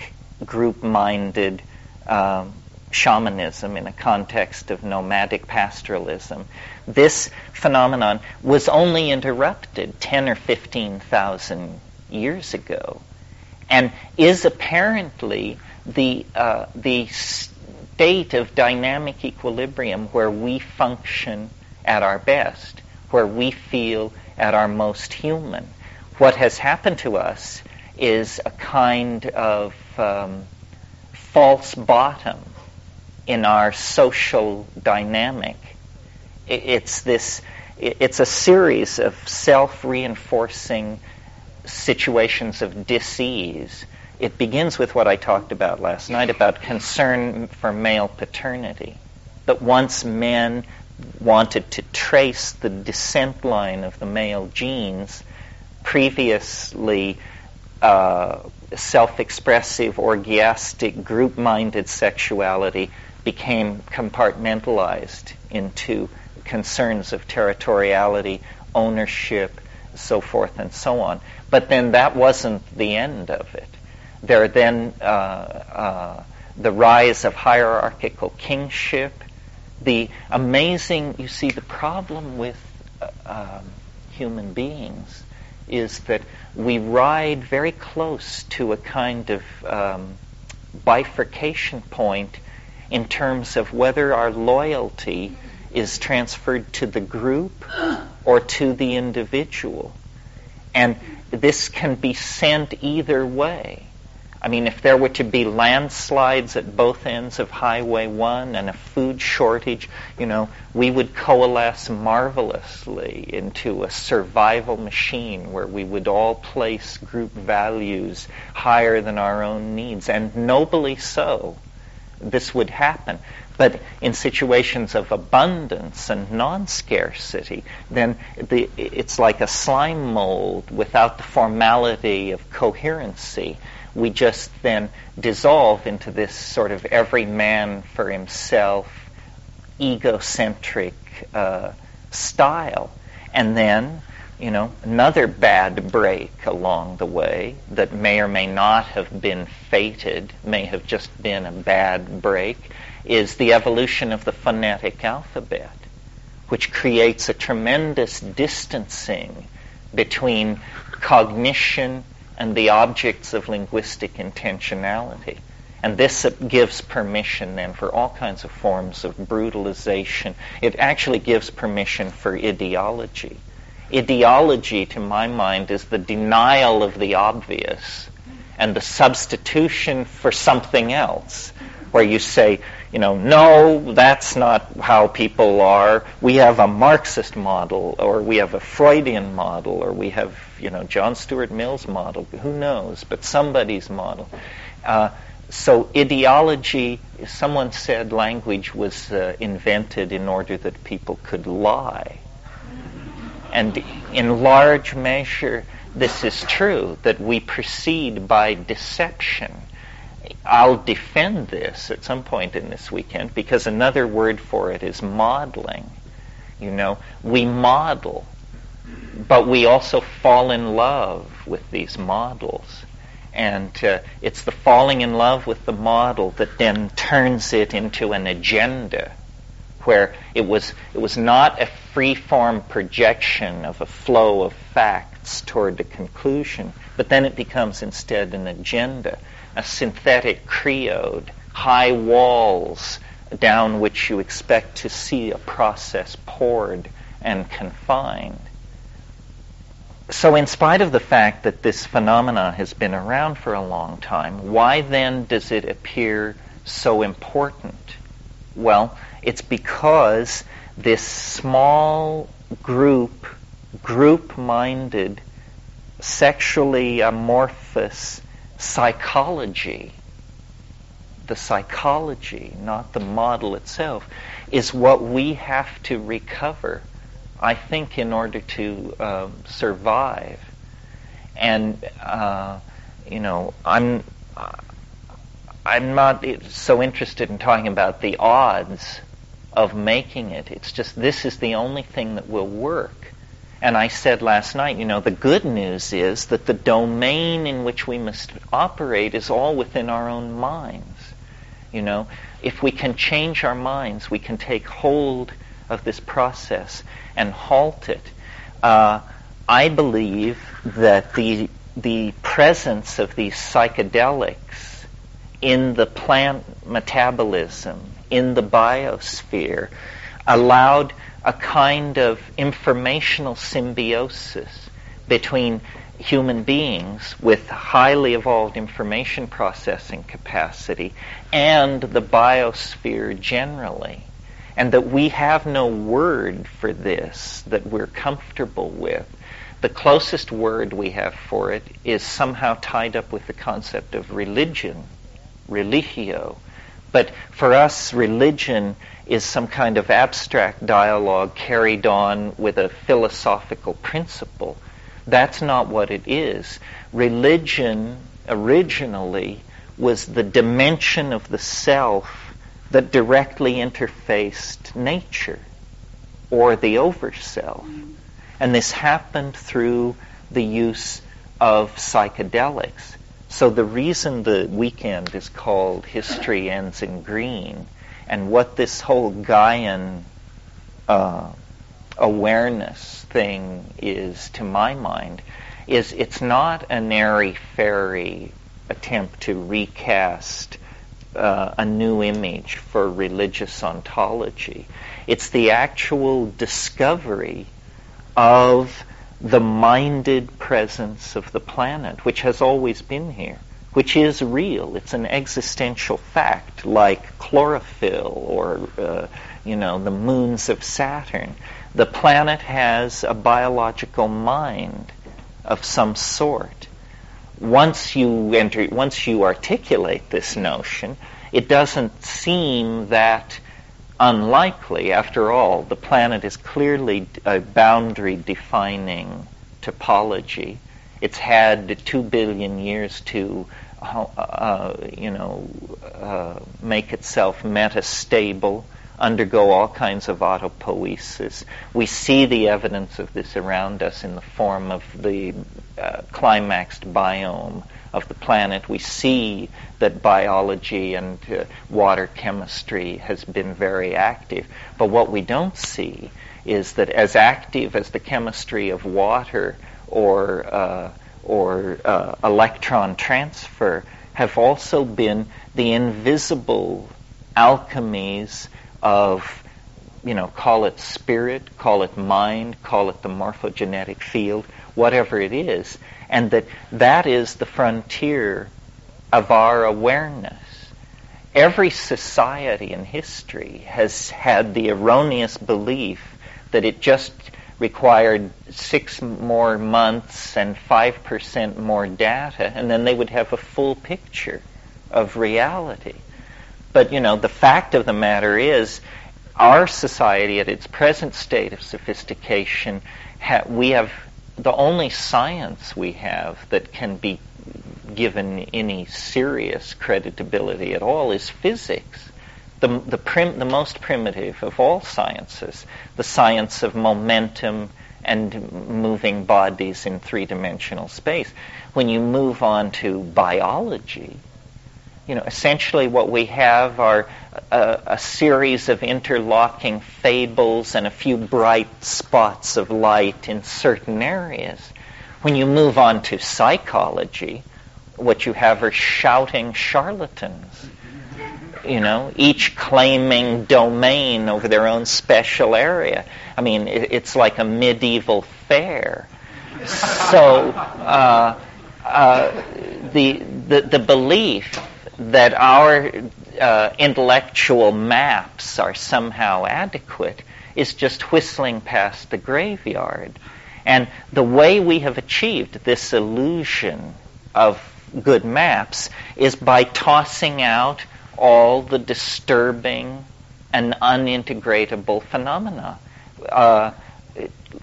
A: group minded um, shamanism in a context of nomadic pastoralism, this phenomenon was only interrupted 10 or 15,000 years ago. And is apparently the, uh, the state of dynamic equilibrium where we function at our best, where we feel at our most human. What has happened to us is a kind of um, false bottom in our social dynamic it's this it's a series of self-reinforcing situations of disease. It begins with what I talked about last night about concern for male paternity. That once men wanted to trace the descent line of the male genes, previously uh, self-expressive, orgiastic, group-minded sexuality became compartmentalized into concerns of territoriality, ownership, so forth and so on. But then that wasn't the end of it. There then uh, uh, the rise of hierarchical kingship, the amazing, you see, the problem with uh, um, human beings is that we ride very close to a kind of um, bifurcation point in terms of whether our loyalty is transferred to the group or to the individual. And this can be sent either way. I mean, if there were to be landslides at both ends of Highway 1 and a food shortage, you know, we would coalesce marvelously into a survival machine where we would all place group values higher than our own needs, and nobly so. This would happen. But in situations of abundance and non-scarcity, then the, it's like a slime mold without the formality of coherency. We just then dissolve into this sort of every man for himself, egocentric uh, style. And then, you know, another bad break along the way that may or may not have been fated, may have just been a bad break, is the evolution of the phonetic alphabet, which creates a tremendous distancing between cognition and the objects of linguistic intentionality. And this gives permission then for all kinds of forms of brutalization. It actually gives permission for ideology. Ideology, to my mind, is the denial of the obvious and the substitution for something else, where you say, you know, no, that's not how people are. We have a Marxist model, or we have a Freudian model, or we have, you know, John Stuart Mill's model. Who knows? But somebody's model. Uh, so ideology, someone said language was uh, invented in order that people could lie. And in large measure, this is true, that we proceed by deception I'll defend this at some point in this weekend because another word for it is modeling. You know, we model, but we also fall in love with these models. And uh, it's the falling in love with the model that then turns it into an agenda where it was, it was not a free-form projection of a flow of facts toward a conclusion, but then it becomes instead an agenda a synthetic chreode, high walls down which you expect to see a process poured and confined. So, in spite of the fact that this phenomenon has been around for a long time, why then does it appear so important? Well, it's because this small group, group minded, sexually amorphous psychology, the psychology, not the model itself, is what we have to recover I think, in order to uh, survive. And uh, you know, I'm I'm not so interested in talking about the odds of making it. It's just this is the only thing that will work. And I said last night, you know, the good news is that the domain in which we must operate is all within our own minds. You know, if we can change our minds, we can take hold of this process and halt it. Uh, I believe that the the presence of these psychedelics in the plant metabolism, in the biosphere, allowed a kind of informational symbiosis between human beings with highly evolved information processing capacity and the biosphere generally. And that we have no word for this that we're comfortable with. The closest word we have for it is somehow tied up with the concept of religion, religio. But for us, religion is some kind of abstract dialogue carried on with a philosophical principle. That's not what it is. Religion originally was the dimension of the self that directly interfaced nature or the overself. And this happened through the use of psychedelics. So the reason the weekend is called History Ends in Green and what this whole Gaian uh, awareness thing is, to my mind, is it's not an airy fairy attempt to recast uh, a new image for religious ontology. It's the actual discovery of the minded presence of the planet, which has always been here which is real. It's an existential fact, like chlorophyll or, uh, you know, the moons of Saturn. The planet has a biological mind of some sort. Once you enter, once you articulate this notion, it doesn't seem that unlikely. After all, the planet is clearly a boundary defining topology it's had two billion years to, uh, you know, uh, make itself metastable, undergo all kinds of autopoiesis. We see the evidence of this around us in the form of the uh, climaxed biome of the planet. We see that biology and uh, water chemistry has been very active. But what we don't see is that as active as the chemistry of water or uh, or uh, electron transfer have also been the invisible alchemies of, you know, call it spirit, call it mind, call it the morphogenetic field, whatever it is, and that that is the frontier of our awareness. Every society in history has had the erroneous belief that it just required six more months and 5% more data, and then they would have a full picture of reality. But, you know, the fact of the matter is, our society at its present state of sophistication, ha- we have the only science we have that can be given any serious creditability at all is physics the, the, prim, the most primitive of all sciences, the science of momentum and moving bodies in three dimensional space. When you move on to biology, you know, essentially what we have are a, a, series of interlocking fables and a few bright spots of light in certain areas. When you move on to psychology, what you have are shouting charlatans you know, each claiming domain over their own special area. I mean, it's like a medieval fair. So uh, uh, the, the, the belief that our uh, intellectual maps are somehow adequate is just whistling past the graveyard. And the way we have achieved this illusion of good maps is by tossing out all the disturbing and unintegratable phenomena. Uh,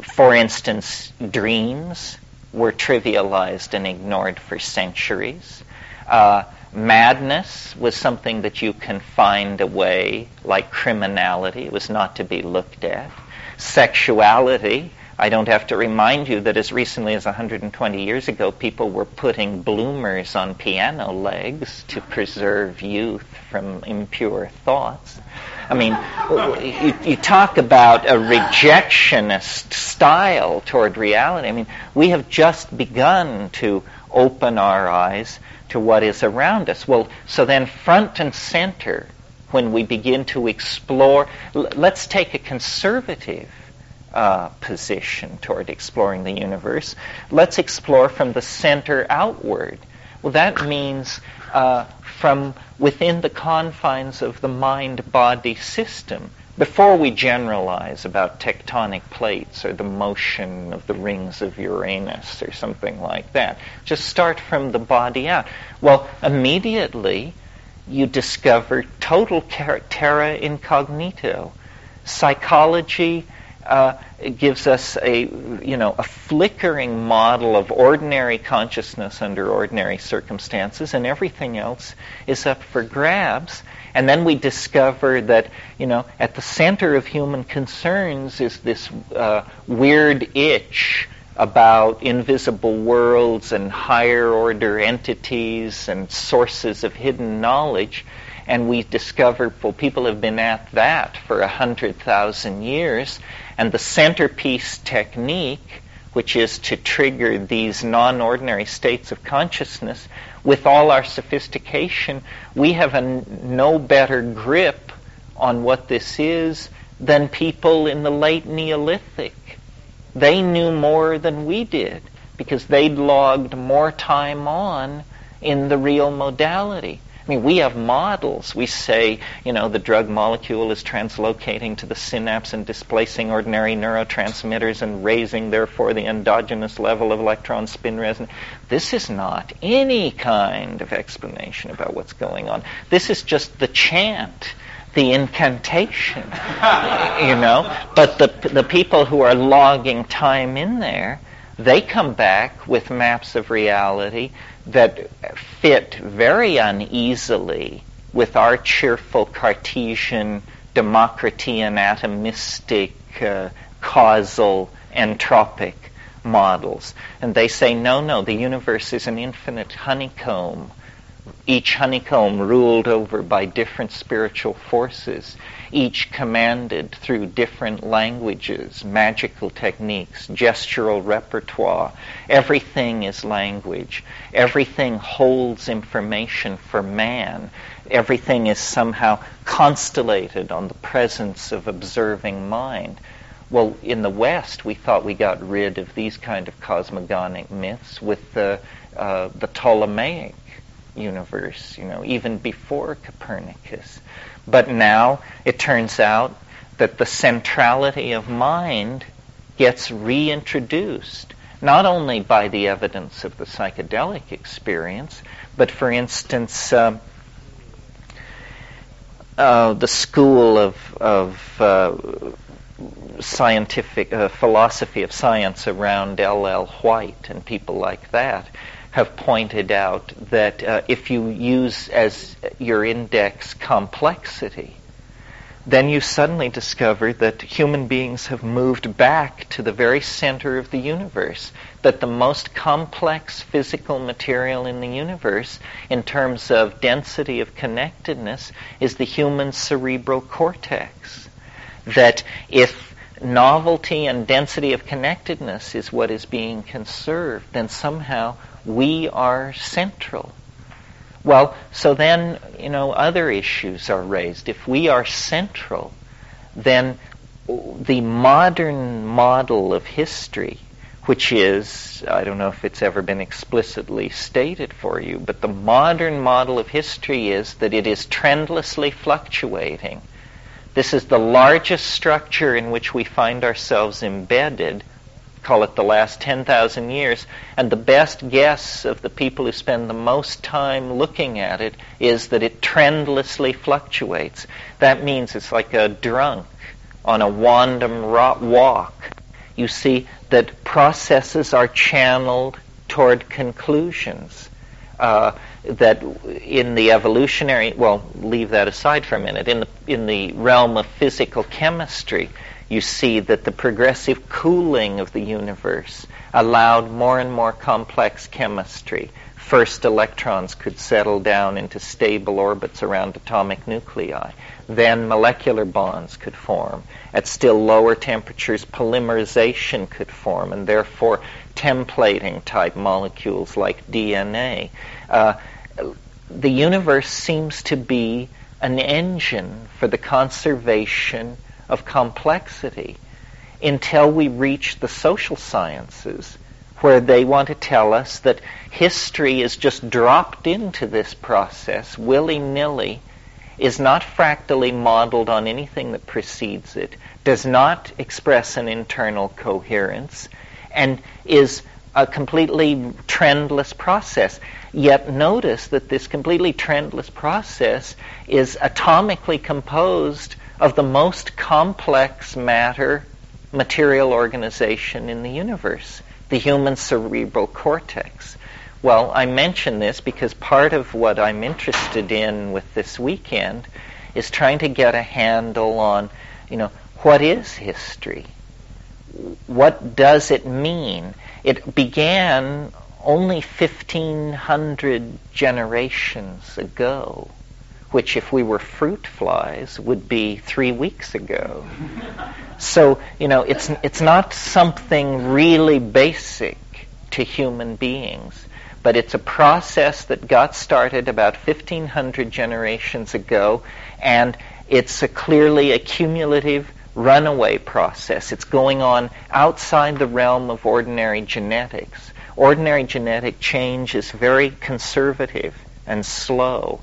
A: for instance, dreams were trivialized and ignored for centuries. Uh, madness was something that you can find away, like criminality. It was not to be looked at. Sexuality, I don't have to remind you that as recently as 120 years ago, people were putting bloomers on piano legs to preserve youth from impure thoughts. I mean, you, you, talk about a rejectionist style toward reality. I mean, we have just begun to open our eyes to what is around us. Well, so then front and center, when we begin to explore, l- let's take a conservative uh, position toward exploring the universe. Let's explore from the center outward. Well, that means uh, from within the confines of the mind body system before we generalize about tectonic plates or the motion of the rings of Uranus or something like that. Just start from the body out. Well, immediately you discover total terra incognito. Psychology uh, gives us a you know a flickering model of ordinary consciousness under ordinary circumstances, and everything else is up for grabs. And then we discover that you know at the center of human concerns is this uh, weird itch about invisible worlds and higher order entities and sources of hidden knowledge. And we discover, well, people have been at that for a hundred thousand years, and the centerpiece technique, which is to trigger these non ordinary states of consciousness, with all our sophistication, we have a no better grip on what this is than people in the late Neolithic. They knew more than we did because they'd logged more time on in the real modality. I mean, we have models. We say, you know, the drug molecule is translocating to the synapse and displacing ordinary neurotransmitters and raising, therefore, the endogenous level of electron spin resonance. This is not any kind of explanation about what's going on. This is just the chant the incantation, you know. But the the people who are logging time in there, they come back with maps of reality that fit very uneasily with our cheerful Cartesian, Democritean, atomistic, uh, causal, entropic models. And they say, no, no, the universe is an infinite honeycomb each honeycomb ruled over by different spiritual forces, each commanded through different languages, magical techniques, gestural repertoire. Everything is language. Everything holds information for man. Everything is somehow constellated on the presence of observing mind. Well, in the West, we thought we got rid of these kind of cosmogonic myths with the, uh, the Ptolemaic universe, you know, even before Copernicus. But now it turns out that the centrality of mind gets reintroduced, not only by the evidence of the psychedelic experience, but for instance, uh, uh, the school of, of uh, scientific uh, philosophy of science around L.L. Whyte and people like that have pointed out that uh, if you use as your index complexity, then you suddenly discover that human beings have moved back to the very center of the universe, that the most complex physical material in the universe, in terms of density of connectedness, is the human cerebral cortex. That if novelty and density of connectedness is what is being conserved, then somehow we are central. Well, so then, you know, other issues are raised. If we are central, then the modern model of history, which is, I don't know if it's ever been explicitly stated for you, but the modern model of history is that it is trendlessly fluctuating. This is the largest structure in which we find ourselves embedded call it the last 10,000 years, and the best guess of the people who spend the most time looking at it is that it trendlessly fluctuates. That means it's like a drunk on a wandom walk. you see that processes are channeled toward conclusions. Uh, that in the evolutionary, well, leave that aside for a minute. In the in the realm of physical chemistry, you see that the progressive cooling of the universe allowed more and more complex chemistry. First, electrons could settle down into stable orbits around atomic nuclei. Then molecular bonds could form. At still lower temperatures, polymerization could form, and therefore templating type molecules like DNA. Uh, the universe seems to be an engine for the conservation of complexity until we reach the social sciences where they want to tell us that history is just dropped into this process willy-nilly, is not fractally modeled on anything that precedes it, does not express an internal coherence, and is a completely trendless process. Yet notice that this completely trendless process is atomically composed of the most complex matter material organization in the universe, the human cerebral cortex. Well, I mention this because part of what I'm interested in with this weekend is trying to get a handle on, you know, what is history? What does it mean? It began only 1500 generations ago which if we were fruit flies would be three weeks ago. so, you know, it's, it's not something really basic to human beings, but it's a process that got started about 1500 generations ago, and it's a clearly a cumulative runaway process. It's going on outside the realm of ordinary genetics. Ordinary genetic change is very conservative and slow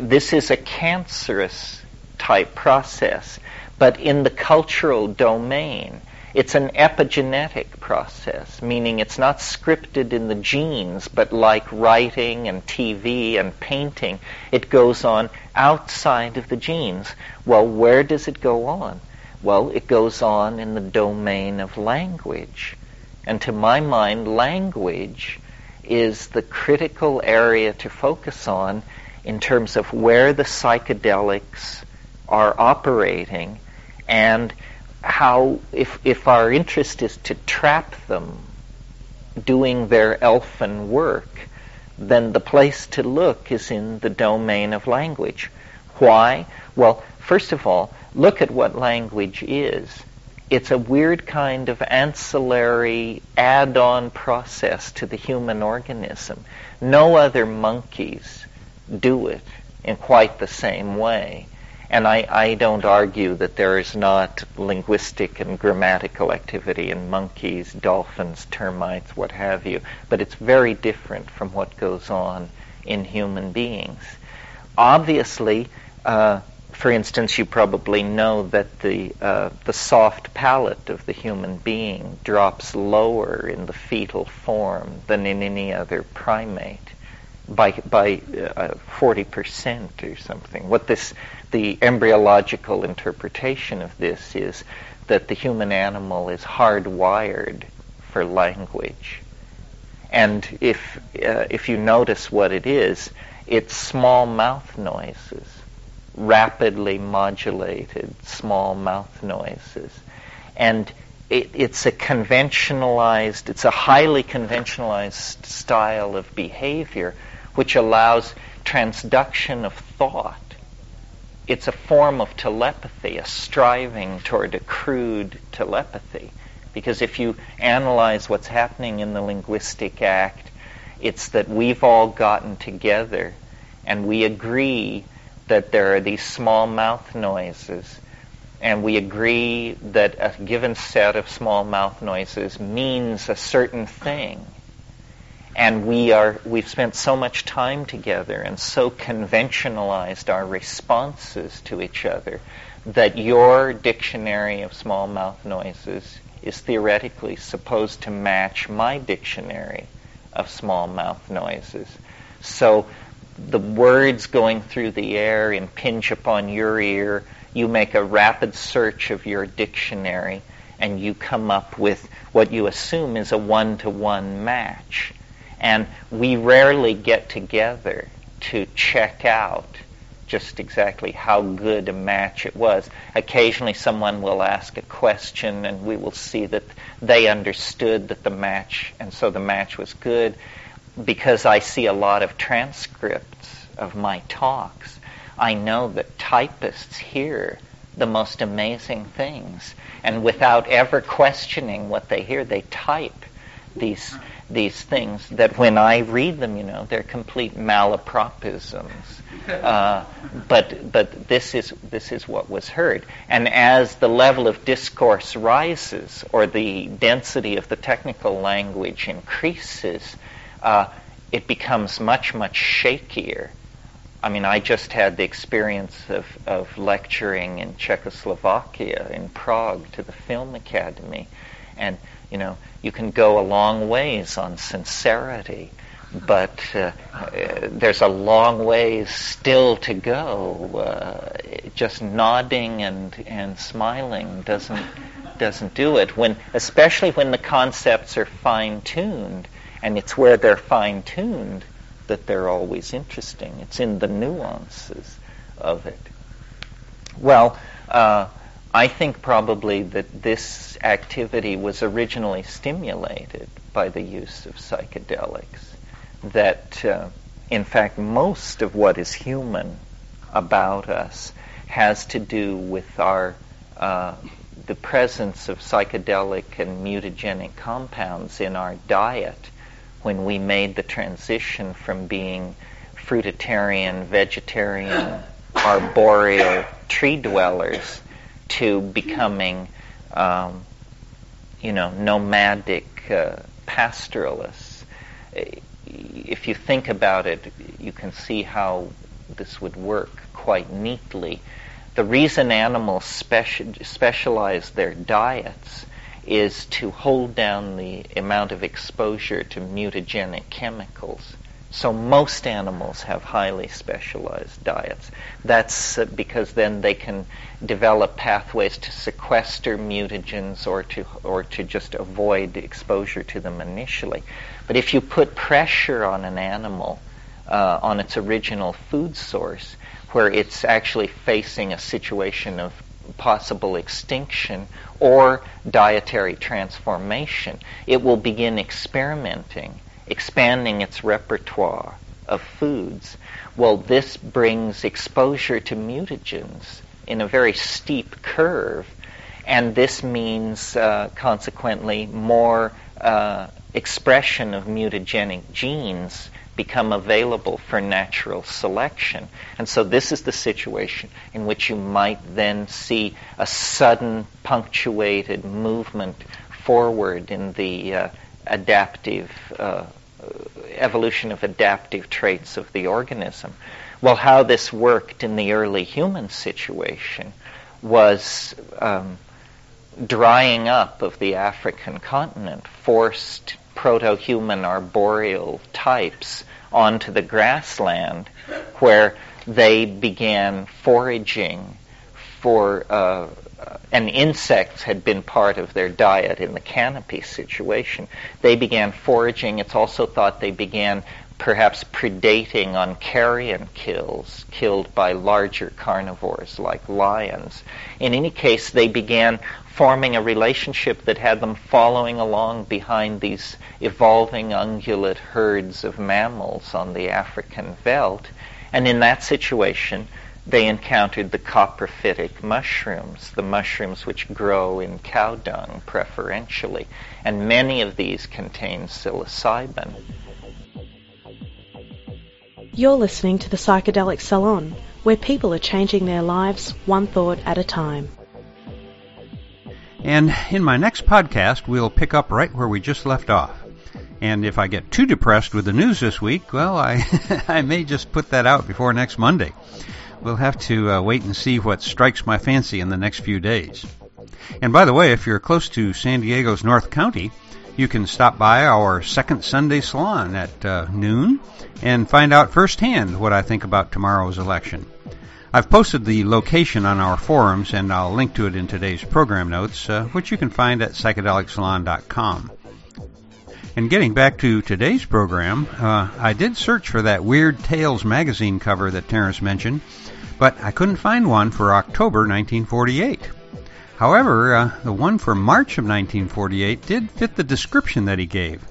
A: this is a cancerous type process, but in the cultural domain, it's an epigenetic process, meaning it's not scripted in the genes, but like writing and TV and painting, it goes on outside of the genes. Well, where does it go on? Well, it goes on in the domain of language. And to my mind, language is the critical area to focus on in terms of where the psychedelics are operating and how, if, if our interest is to trap them doing their elfin work, then the place to look is in the domain of language. Why? Well, first of all, look at what language is. It's a weird kind of ancillary add-on process to the human organism. No other monkeys do it in quite the same way. And I, I don't argue that there is not linguistic and grammatical activity in monkeys, dolphins, termites, what have you, but it's very different from what goes on in human beings. Obviously, uh, for instance, you probably know that the uh, the soft palate of the human being drops lower in the fetal form than in any other primate by by uh, forty uh, percent or something. What this the embryological interpretation of this is that the human animal is hardwired for language, and if uh, if you notice what it is, it's small mouth noises, rapidly modulated small mouth noises, and it, it's a conventionalized, it's a highly conventionalized style of behavior which allows transduction of thought. It's a form of telepathy, a striving toward a crude telepathy. Because if you analyze what's happening in the linguistic act, it's that we've all gotten together and we agree that there are these small mouth noises and we agree that a given set of small mouth noises means a certain thing and we are we've spent so much time together and so conventionalized our responses to each other that your dictionary of small mouth noises is theoretically supposed to match my dictionary of small mouth noises. So the words going through the air impinge upon your ear. You make a rapid search of your dictionary and you come up with what you assume is a one-to-one match. And we rarely get together to check out just exactly how good a match it was. Occasionally someone will ask a question and we will see that they understood that the match, and so the match was good. Because I see a lot of transcripts of my talks, I know that typists hear the most amazing things. And without ever questioning what they hear, they type these these things that when I read them, you know, they're complete malapropisms. Uh, but but this is this is what was heard. And as the level of discourse rises, or the density of the technical language increases, uh, it becomes much much shakier. I mean, I just had the experience of, of lecturing in Czechoslovakia, in Prague, to the Film Academy. And, you know, you can go a long ways on sincerity, but uh, there's a long ways still to go. Uh, just nodding and, and smiling doesn't, doesn't do it. When, especially when the concepts are fine-tuned, and it's where they're fine-tuned that they're always interesting. It's in the nuances of it. Well, uh, I think probably that this activity was originally stimulated by the use of psychedelics. That, uh, in fact, most of what is human about us has to do with our uh, the presence of psychedelic and mutagenic compounds in our diet when we made the transition from being fruitarian, vegetarian, arboreal tree dwellers to becoming, um, you know, nomadic uh, pastoralists. If you think about it, you can see how this would work quite neatly. The reason animals speci- specialize their diets is to hold down the amount of exposure to mutagenic chemicals. So most animals have highly specialized diets. That's uh, because then they can develop pathways to sequester mutagens or to or to just avoid exposure to them initially. But if you put pressure on an animal uh, on its original food source, where it's actually facing a situation of possible extinction or dietary transformation. It will begin experimenting, expanding its repertoire of foods. Well, this brings exposure to mutagens in a very steep curve, and this means uh, consequently more uh, expression of mutagenic genes become available for natural selection. And so this is the situation in which you might then see a sudden punctuated movement forward in the uh, adaptive uh, evolution of adaptive traits of the organism. Well, how this worked in the early human situation was um, drying up of the African continent forced proto-human arboreal types onto the grassland where they began foraging for uh, and insects had been part of their diet in the canopy situation. They began foraging. It's also thought they began perhaps predating on carrion kills killed by larger carnivores like lions. In any case, they began forming a relationship that had them following along behind these evolving ungulate herds of mammals on the African veldt. And in that situation, they encountered the coprophytic mushrooms, the mushrooms which grow in cow dung preferentially. And many of these contain psilocybin.
C: You're listening to the Psychedelic Salon, where people are changing their lives one thought at a time.
B: And in my next podcast, we'll pick up right where we just left off. And if I get too depressed with the news this week, well, I, I may just put that out before next Monday. We'll have to uh, wait and see what strikes my fancy in the next few days. And by the way, if you're close to San Diego's North County, you can stop by our second Sunday salon at uh, noon and find out firsthand what I think about tomorrow's election. I've posted the location on our forums, and I'll link to it in today's program notes, uh, which you can find at psychedelicsalon.com. And getting back to today's program, uh, I did search for that Weird Tales magazine cover that Terence mentioned, but I couldn't find one for October 1948. However, uh, the one for March of 1948 did fit the description that he gave.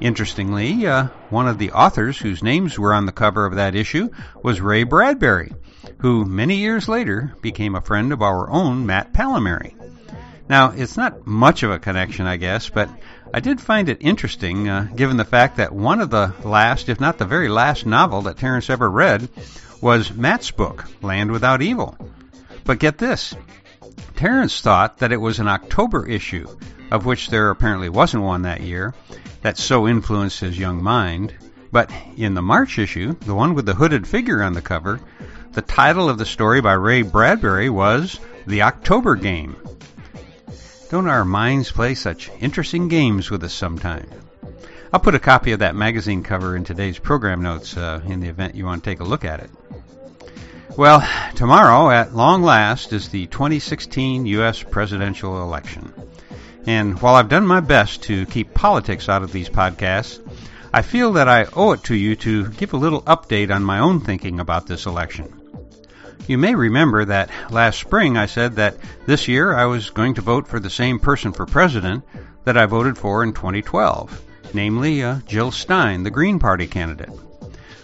B: Interestingly, uh, one of the authors whose names were on the cover of that issue was Ray Bradbury, who many years later became a friend of our own Matt Pallamary. Now, it's not much of a connection, I guess, but I did find it interesting, uh, given the fact that one of the last, if not the very last novel that Terence ever read was Matt's book, Land Without Evil. But get this Terence thought that it was an October issue, of which there apparently wasn't one that year, that so influenced his young mind. But in the March issue, the one with the hooded figure on the cover, the title of the story by Ray Bradbury was The October Game. Don't our minds play such interesting games with us sometimes? I'll put a copy of that magazine cover in today's program notes uh, in the event you want to take a look at it. Well, tomorrow, at long last, is the 2016 U.S. presidential election. And while I've done my best to keep politics out of these podcasts, I feel that I owe it to you to give a little update on my own thinking about this election. You may remember that last spring I said that this year I was going to vote for the same person for president that I voted for in 2012, namely uh, Jill Stein, the Green Party candidate.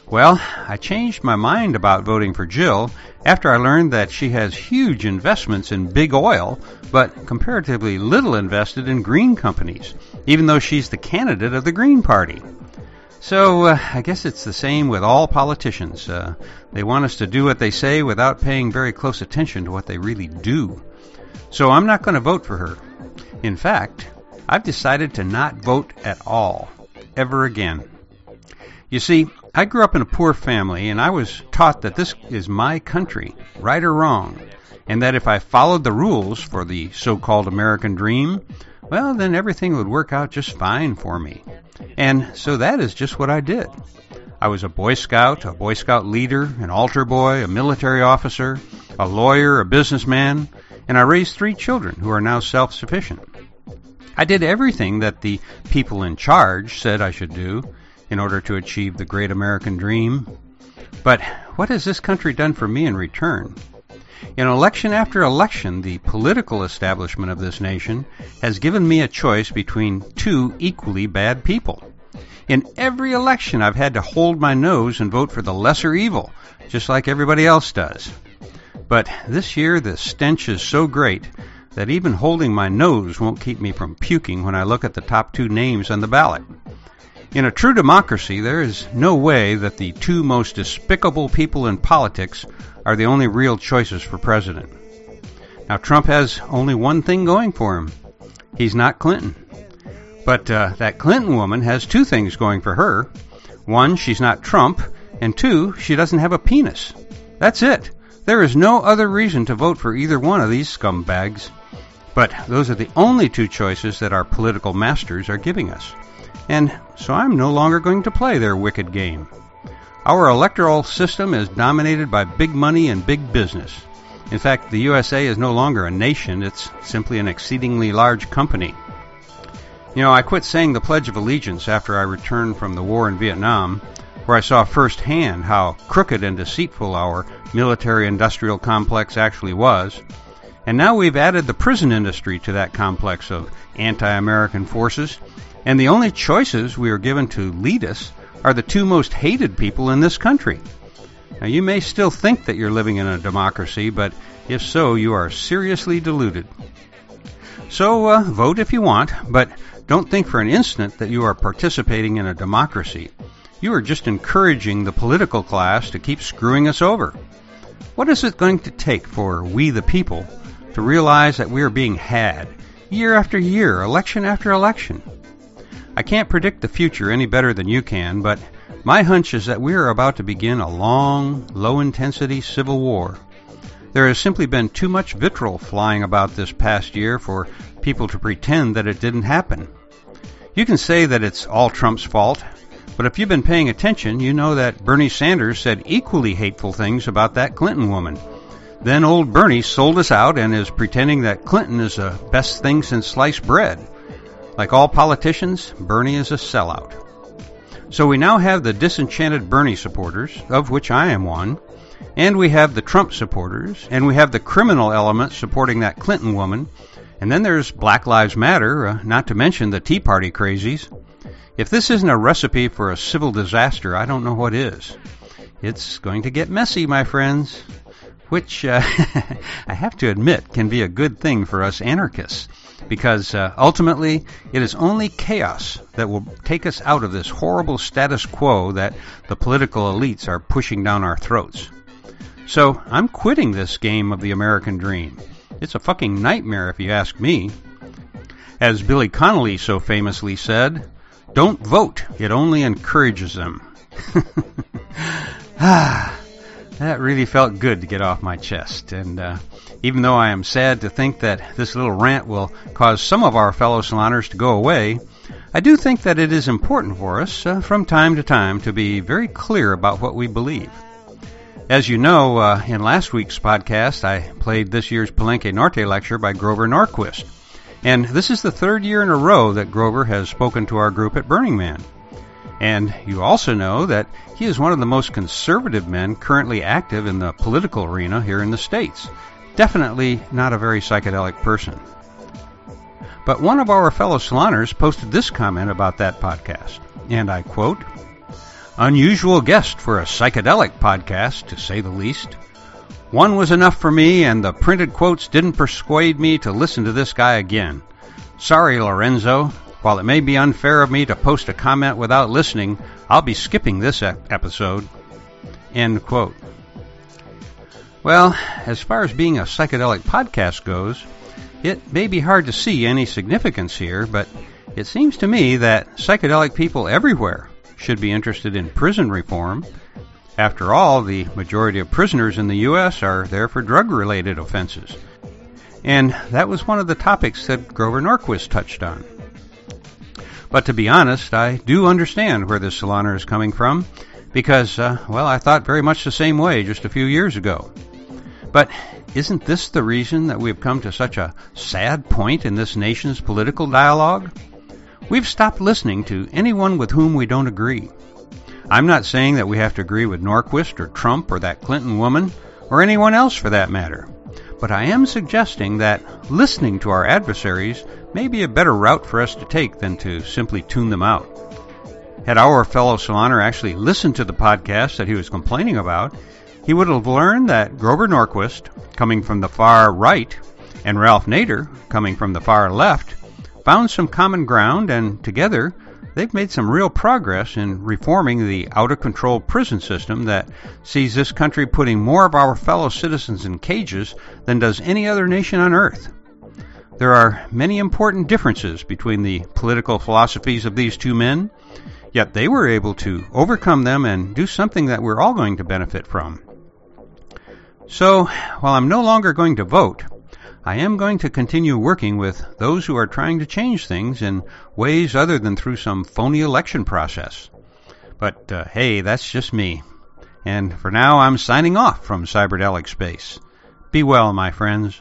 B: Well, I changed my mind about voting for Jill after I learned that she has huge investments in big oil, but comparatively little invested in green companies, even though she's the candidate of the Green Party. So uh, I guess it's the same with all politicians. Uh, they want us to do what they say without paying very close attention to what they really do. So I'm not going to vote for her. In fact, I've decided to not vote at all, ever again. You see, I grew up in a poor family, and I was taught that this is my country, right or wrong, and that if I followed the rules for the so called American dream, well, then everything would work out just fine for me. And so that is just what I did. I was a Boy Scout, a Boy Scout leader, an altar boy, a military officer, a lawyer, a businessman, and I raised three children who are now self sufficient. I did everything that the people in charge said I should do, in order to achieve the great American dream. But what has this country done for me in return? In election after election, the political establishment of this nation has given me a choice between two equally bad people. In every election, I've had to hold my nose and vote for the lesser evil, just like everybody else does. But this year, the stench is so great that even holding my nose won't keep me from puking when I look at the top two names on the ballot. In a true democracy, there is no way that the two most despicable people in politics are the only real choices for president. Now, Trump has only one thing going for him he's not Clinton. But uh, that Clinton woman has two things going for her. One, she's not Trump, and two, she doesn't have a penis. That's it. There is no other reason to vote for either one of these scumbags. But those are the only two choices that our political masters are giving us and so I'm no longer going to play their wicked game. Our electoral system is dominated by big money and big business. In fact, the USA is no longer a nation, it's simply an exceedingly large company. You know, I quit saying the Pledge of Allegiance after I returned from the war in Vietnam, where I saw firsthand how crooked and deceitful our military industrial complex actually was. And now we've added the prison industry to that complex of anti American forces and the only choices we are given to lead us are the two most hated people in this country. Now, you may still think that you're living in a democracy, but if so, you are seriously deluded. So, uh, vote if you want, but don't think for an instant that you are participating in a democracy. You are just encouraging the political class to keep screwing us over. What is it going to take for we the people to realize that we are being had year after year, election after election? I can't predict the future any better than you can, but my hunch is that we are about to begin a long, low intensity civil war. There has simply been too much vitriol flying about this past year for people to pretend that it didn't happen. You can say that it's all Trump's fault, But if you've been paying attention, you know that Bernie Sanders said equally hateful things about that Clinton woman. Then old Bernie sold us out and is pretending that Clinton is the best thing since sliced bread. Like all politicians, Bernie is a sellout. So we now have the disenchanted Bernie supporters, of which I am one, and we have the Trump supporters, and we have the criminal element supporting that Clinton woman, and then there's Black Lives Matter, uh, not to mention the Tea Party crazies. If this isn't a recipe for a civil disaster, I don't know what is. It's going to get messy, my friends, which uh, I have to admit can be a good thing for us anarchists because uh, ultimately it is only chaos that will take us out of this horrible status quo that the political elites are pushing down our throats. So I'm quitting this game of the American dream. It's a fucking nightmare if you ask me. As Billy Connolly so famously said, don't vote, it only encourages them. ah, that really felt good to get off my chest. And uh, even though I am sad to think that this little rant will cause some of our fellow saloners to go away, I do think that it is important for us uh, from time to time to be very clear about what we believe. As you know, uh, in last week's podcast, I played this year's Palenque Norte lecture by Grover Norquist. And this is the third year in a row that Grover has spoken to our group at Burning Man. And you also know that he is one of the most conservative men currently active in the political arena here in the States. Definitely not a very psychedelic person. But one of our fellow saloners posted this comment about that podcast, and I quote, Unusual guest for a psychedelic podcast, to say the least. One was enough for me, and the printed quotes didn't persuade me to listen to this guy again. Sorry, Lorenzo. While it may be unfair of me to post a comment without listening, I'll be skipping this episode. End quote. Well, as far as being a psychedelic podcast goes, it may be hard to see any significance here, but it seems to me that psychedelic people everywhere should be interested in prison reform. After all, the majority of prisoners in the U.S. are there for drug related offenses. And that was one of the topics that Grover Norquist touched on. But to be honest, I do understand where this saloner is coming from because, uh, well, I thought very much the same way just a few years ago. But isn't this the reason that we've come to such a sad point in this nation's political dialogue? We've stopped listening to anyone with whom we don't agree. I'm not saying that we have to agree with Norquist or Trump or that Clinton woman or anyone else for that matter. But I am suggesting that listening to our adversaries may be a better route for us to take than to simply tune them out. Had our fellow Saloner actually listened to the podcast that he was complaining about, he would have learned that Grover Norquist, coming from the far right, and Ralph Nader, coming from the far left, found some common ground, and together they've made some real progress in reforming the out of control prison system that sees this country putting more of our fellow citizens in cages than does any other nation on earth. There are many important differences between the political philosophies of these two men, yet they were able to overcome them and do something that we're all going to benefit from. So, while I'm no longer going to vote, I am going to continue working with those who are trying to change things in ways other than through some phony election process. But uh, hey, that's just me. And for now, I'm signing off from Cyberdelic Space. Be well, my friends.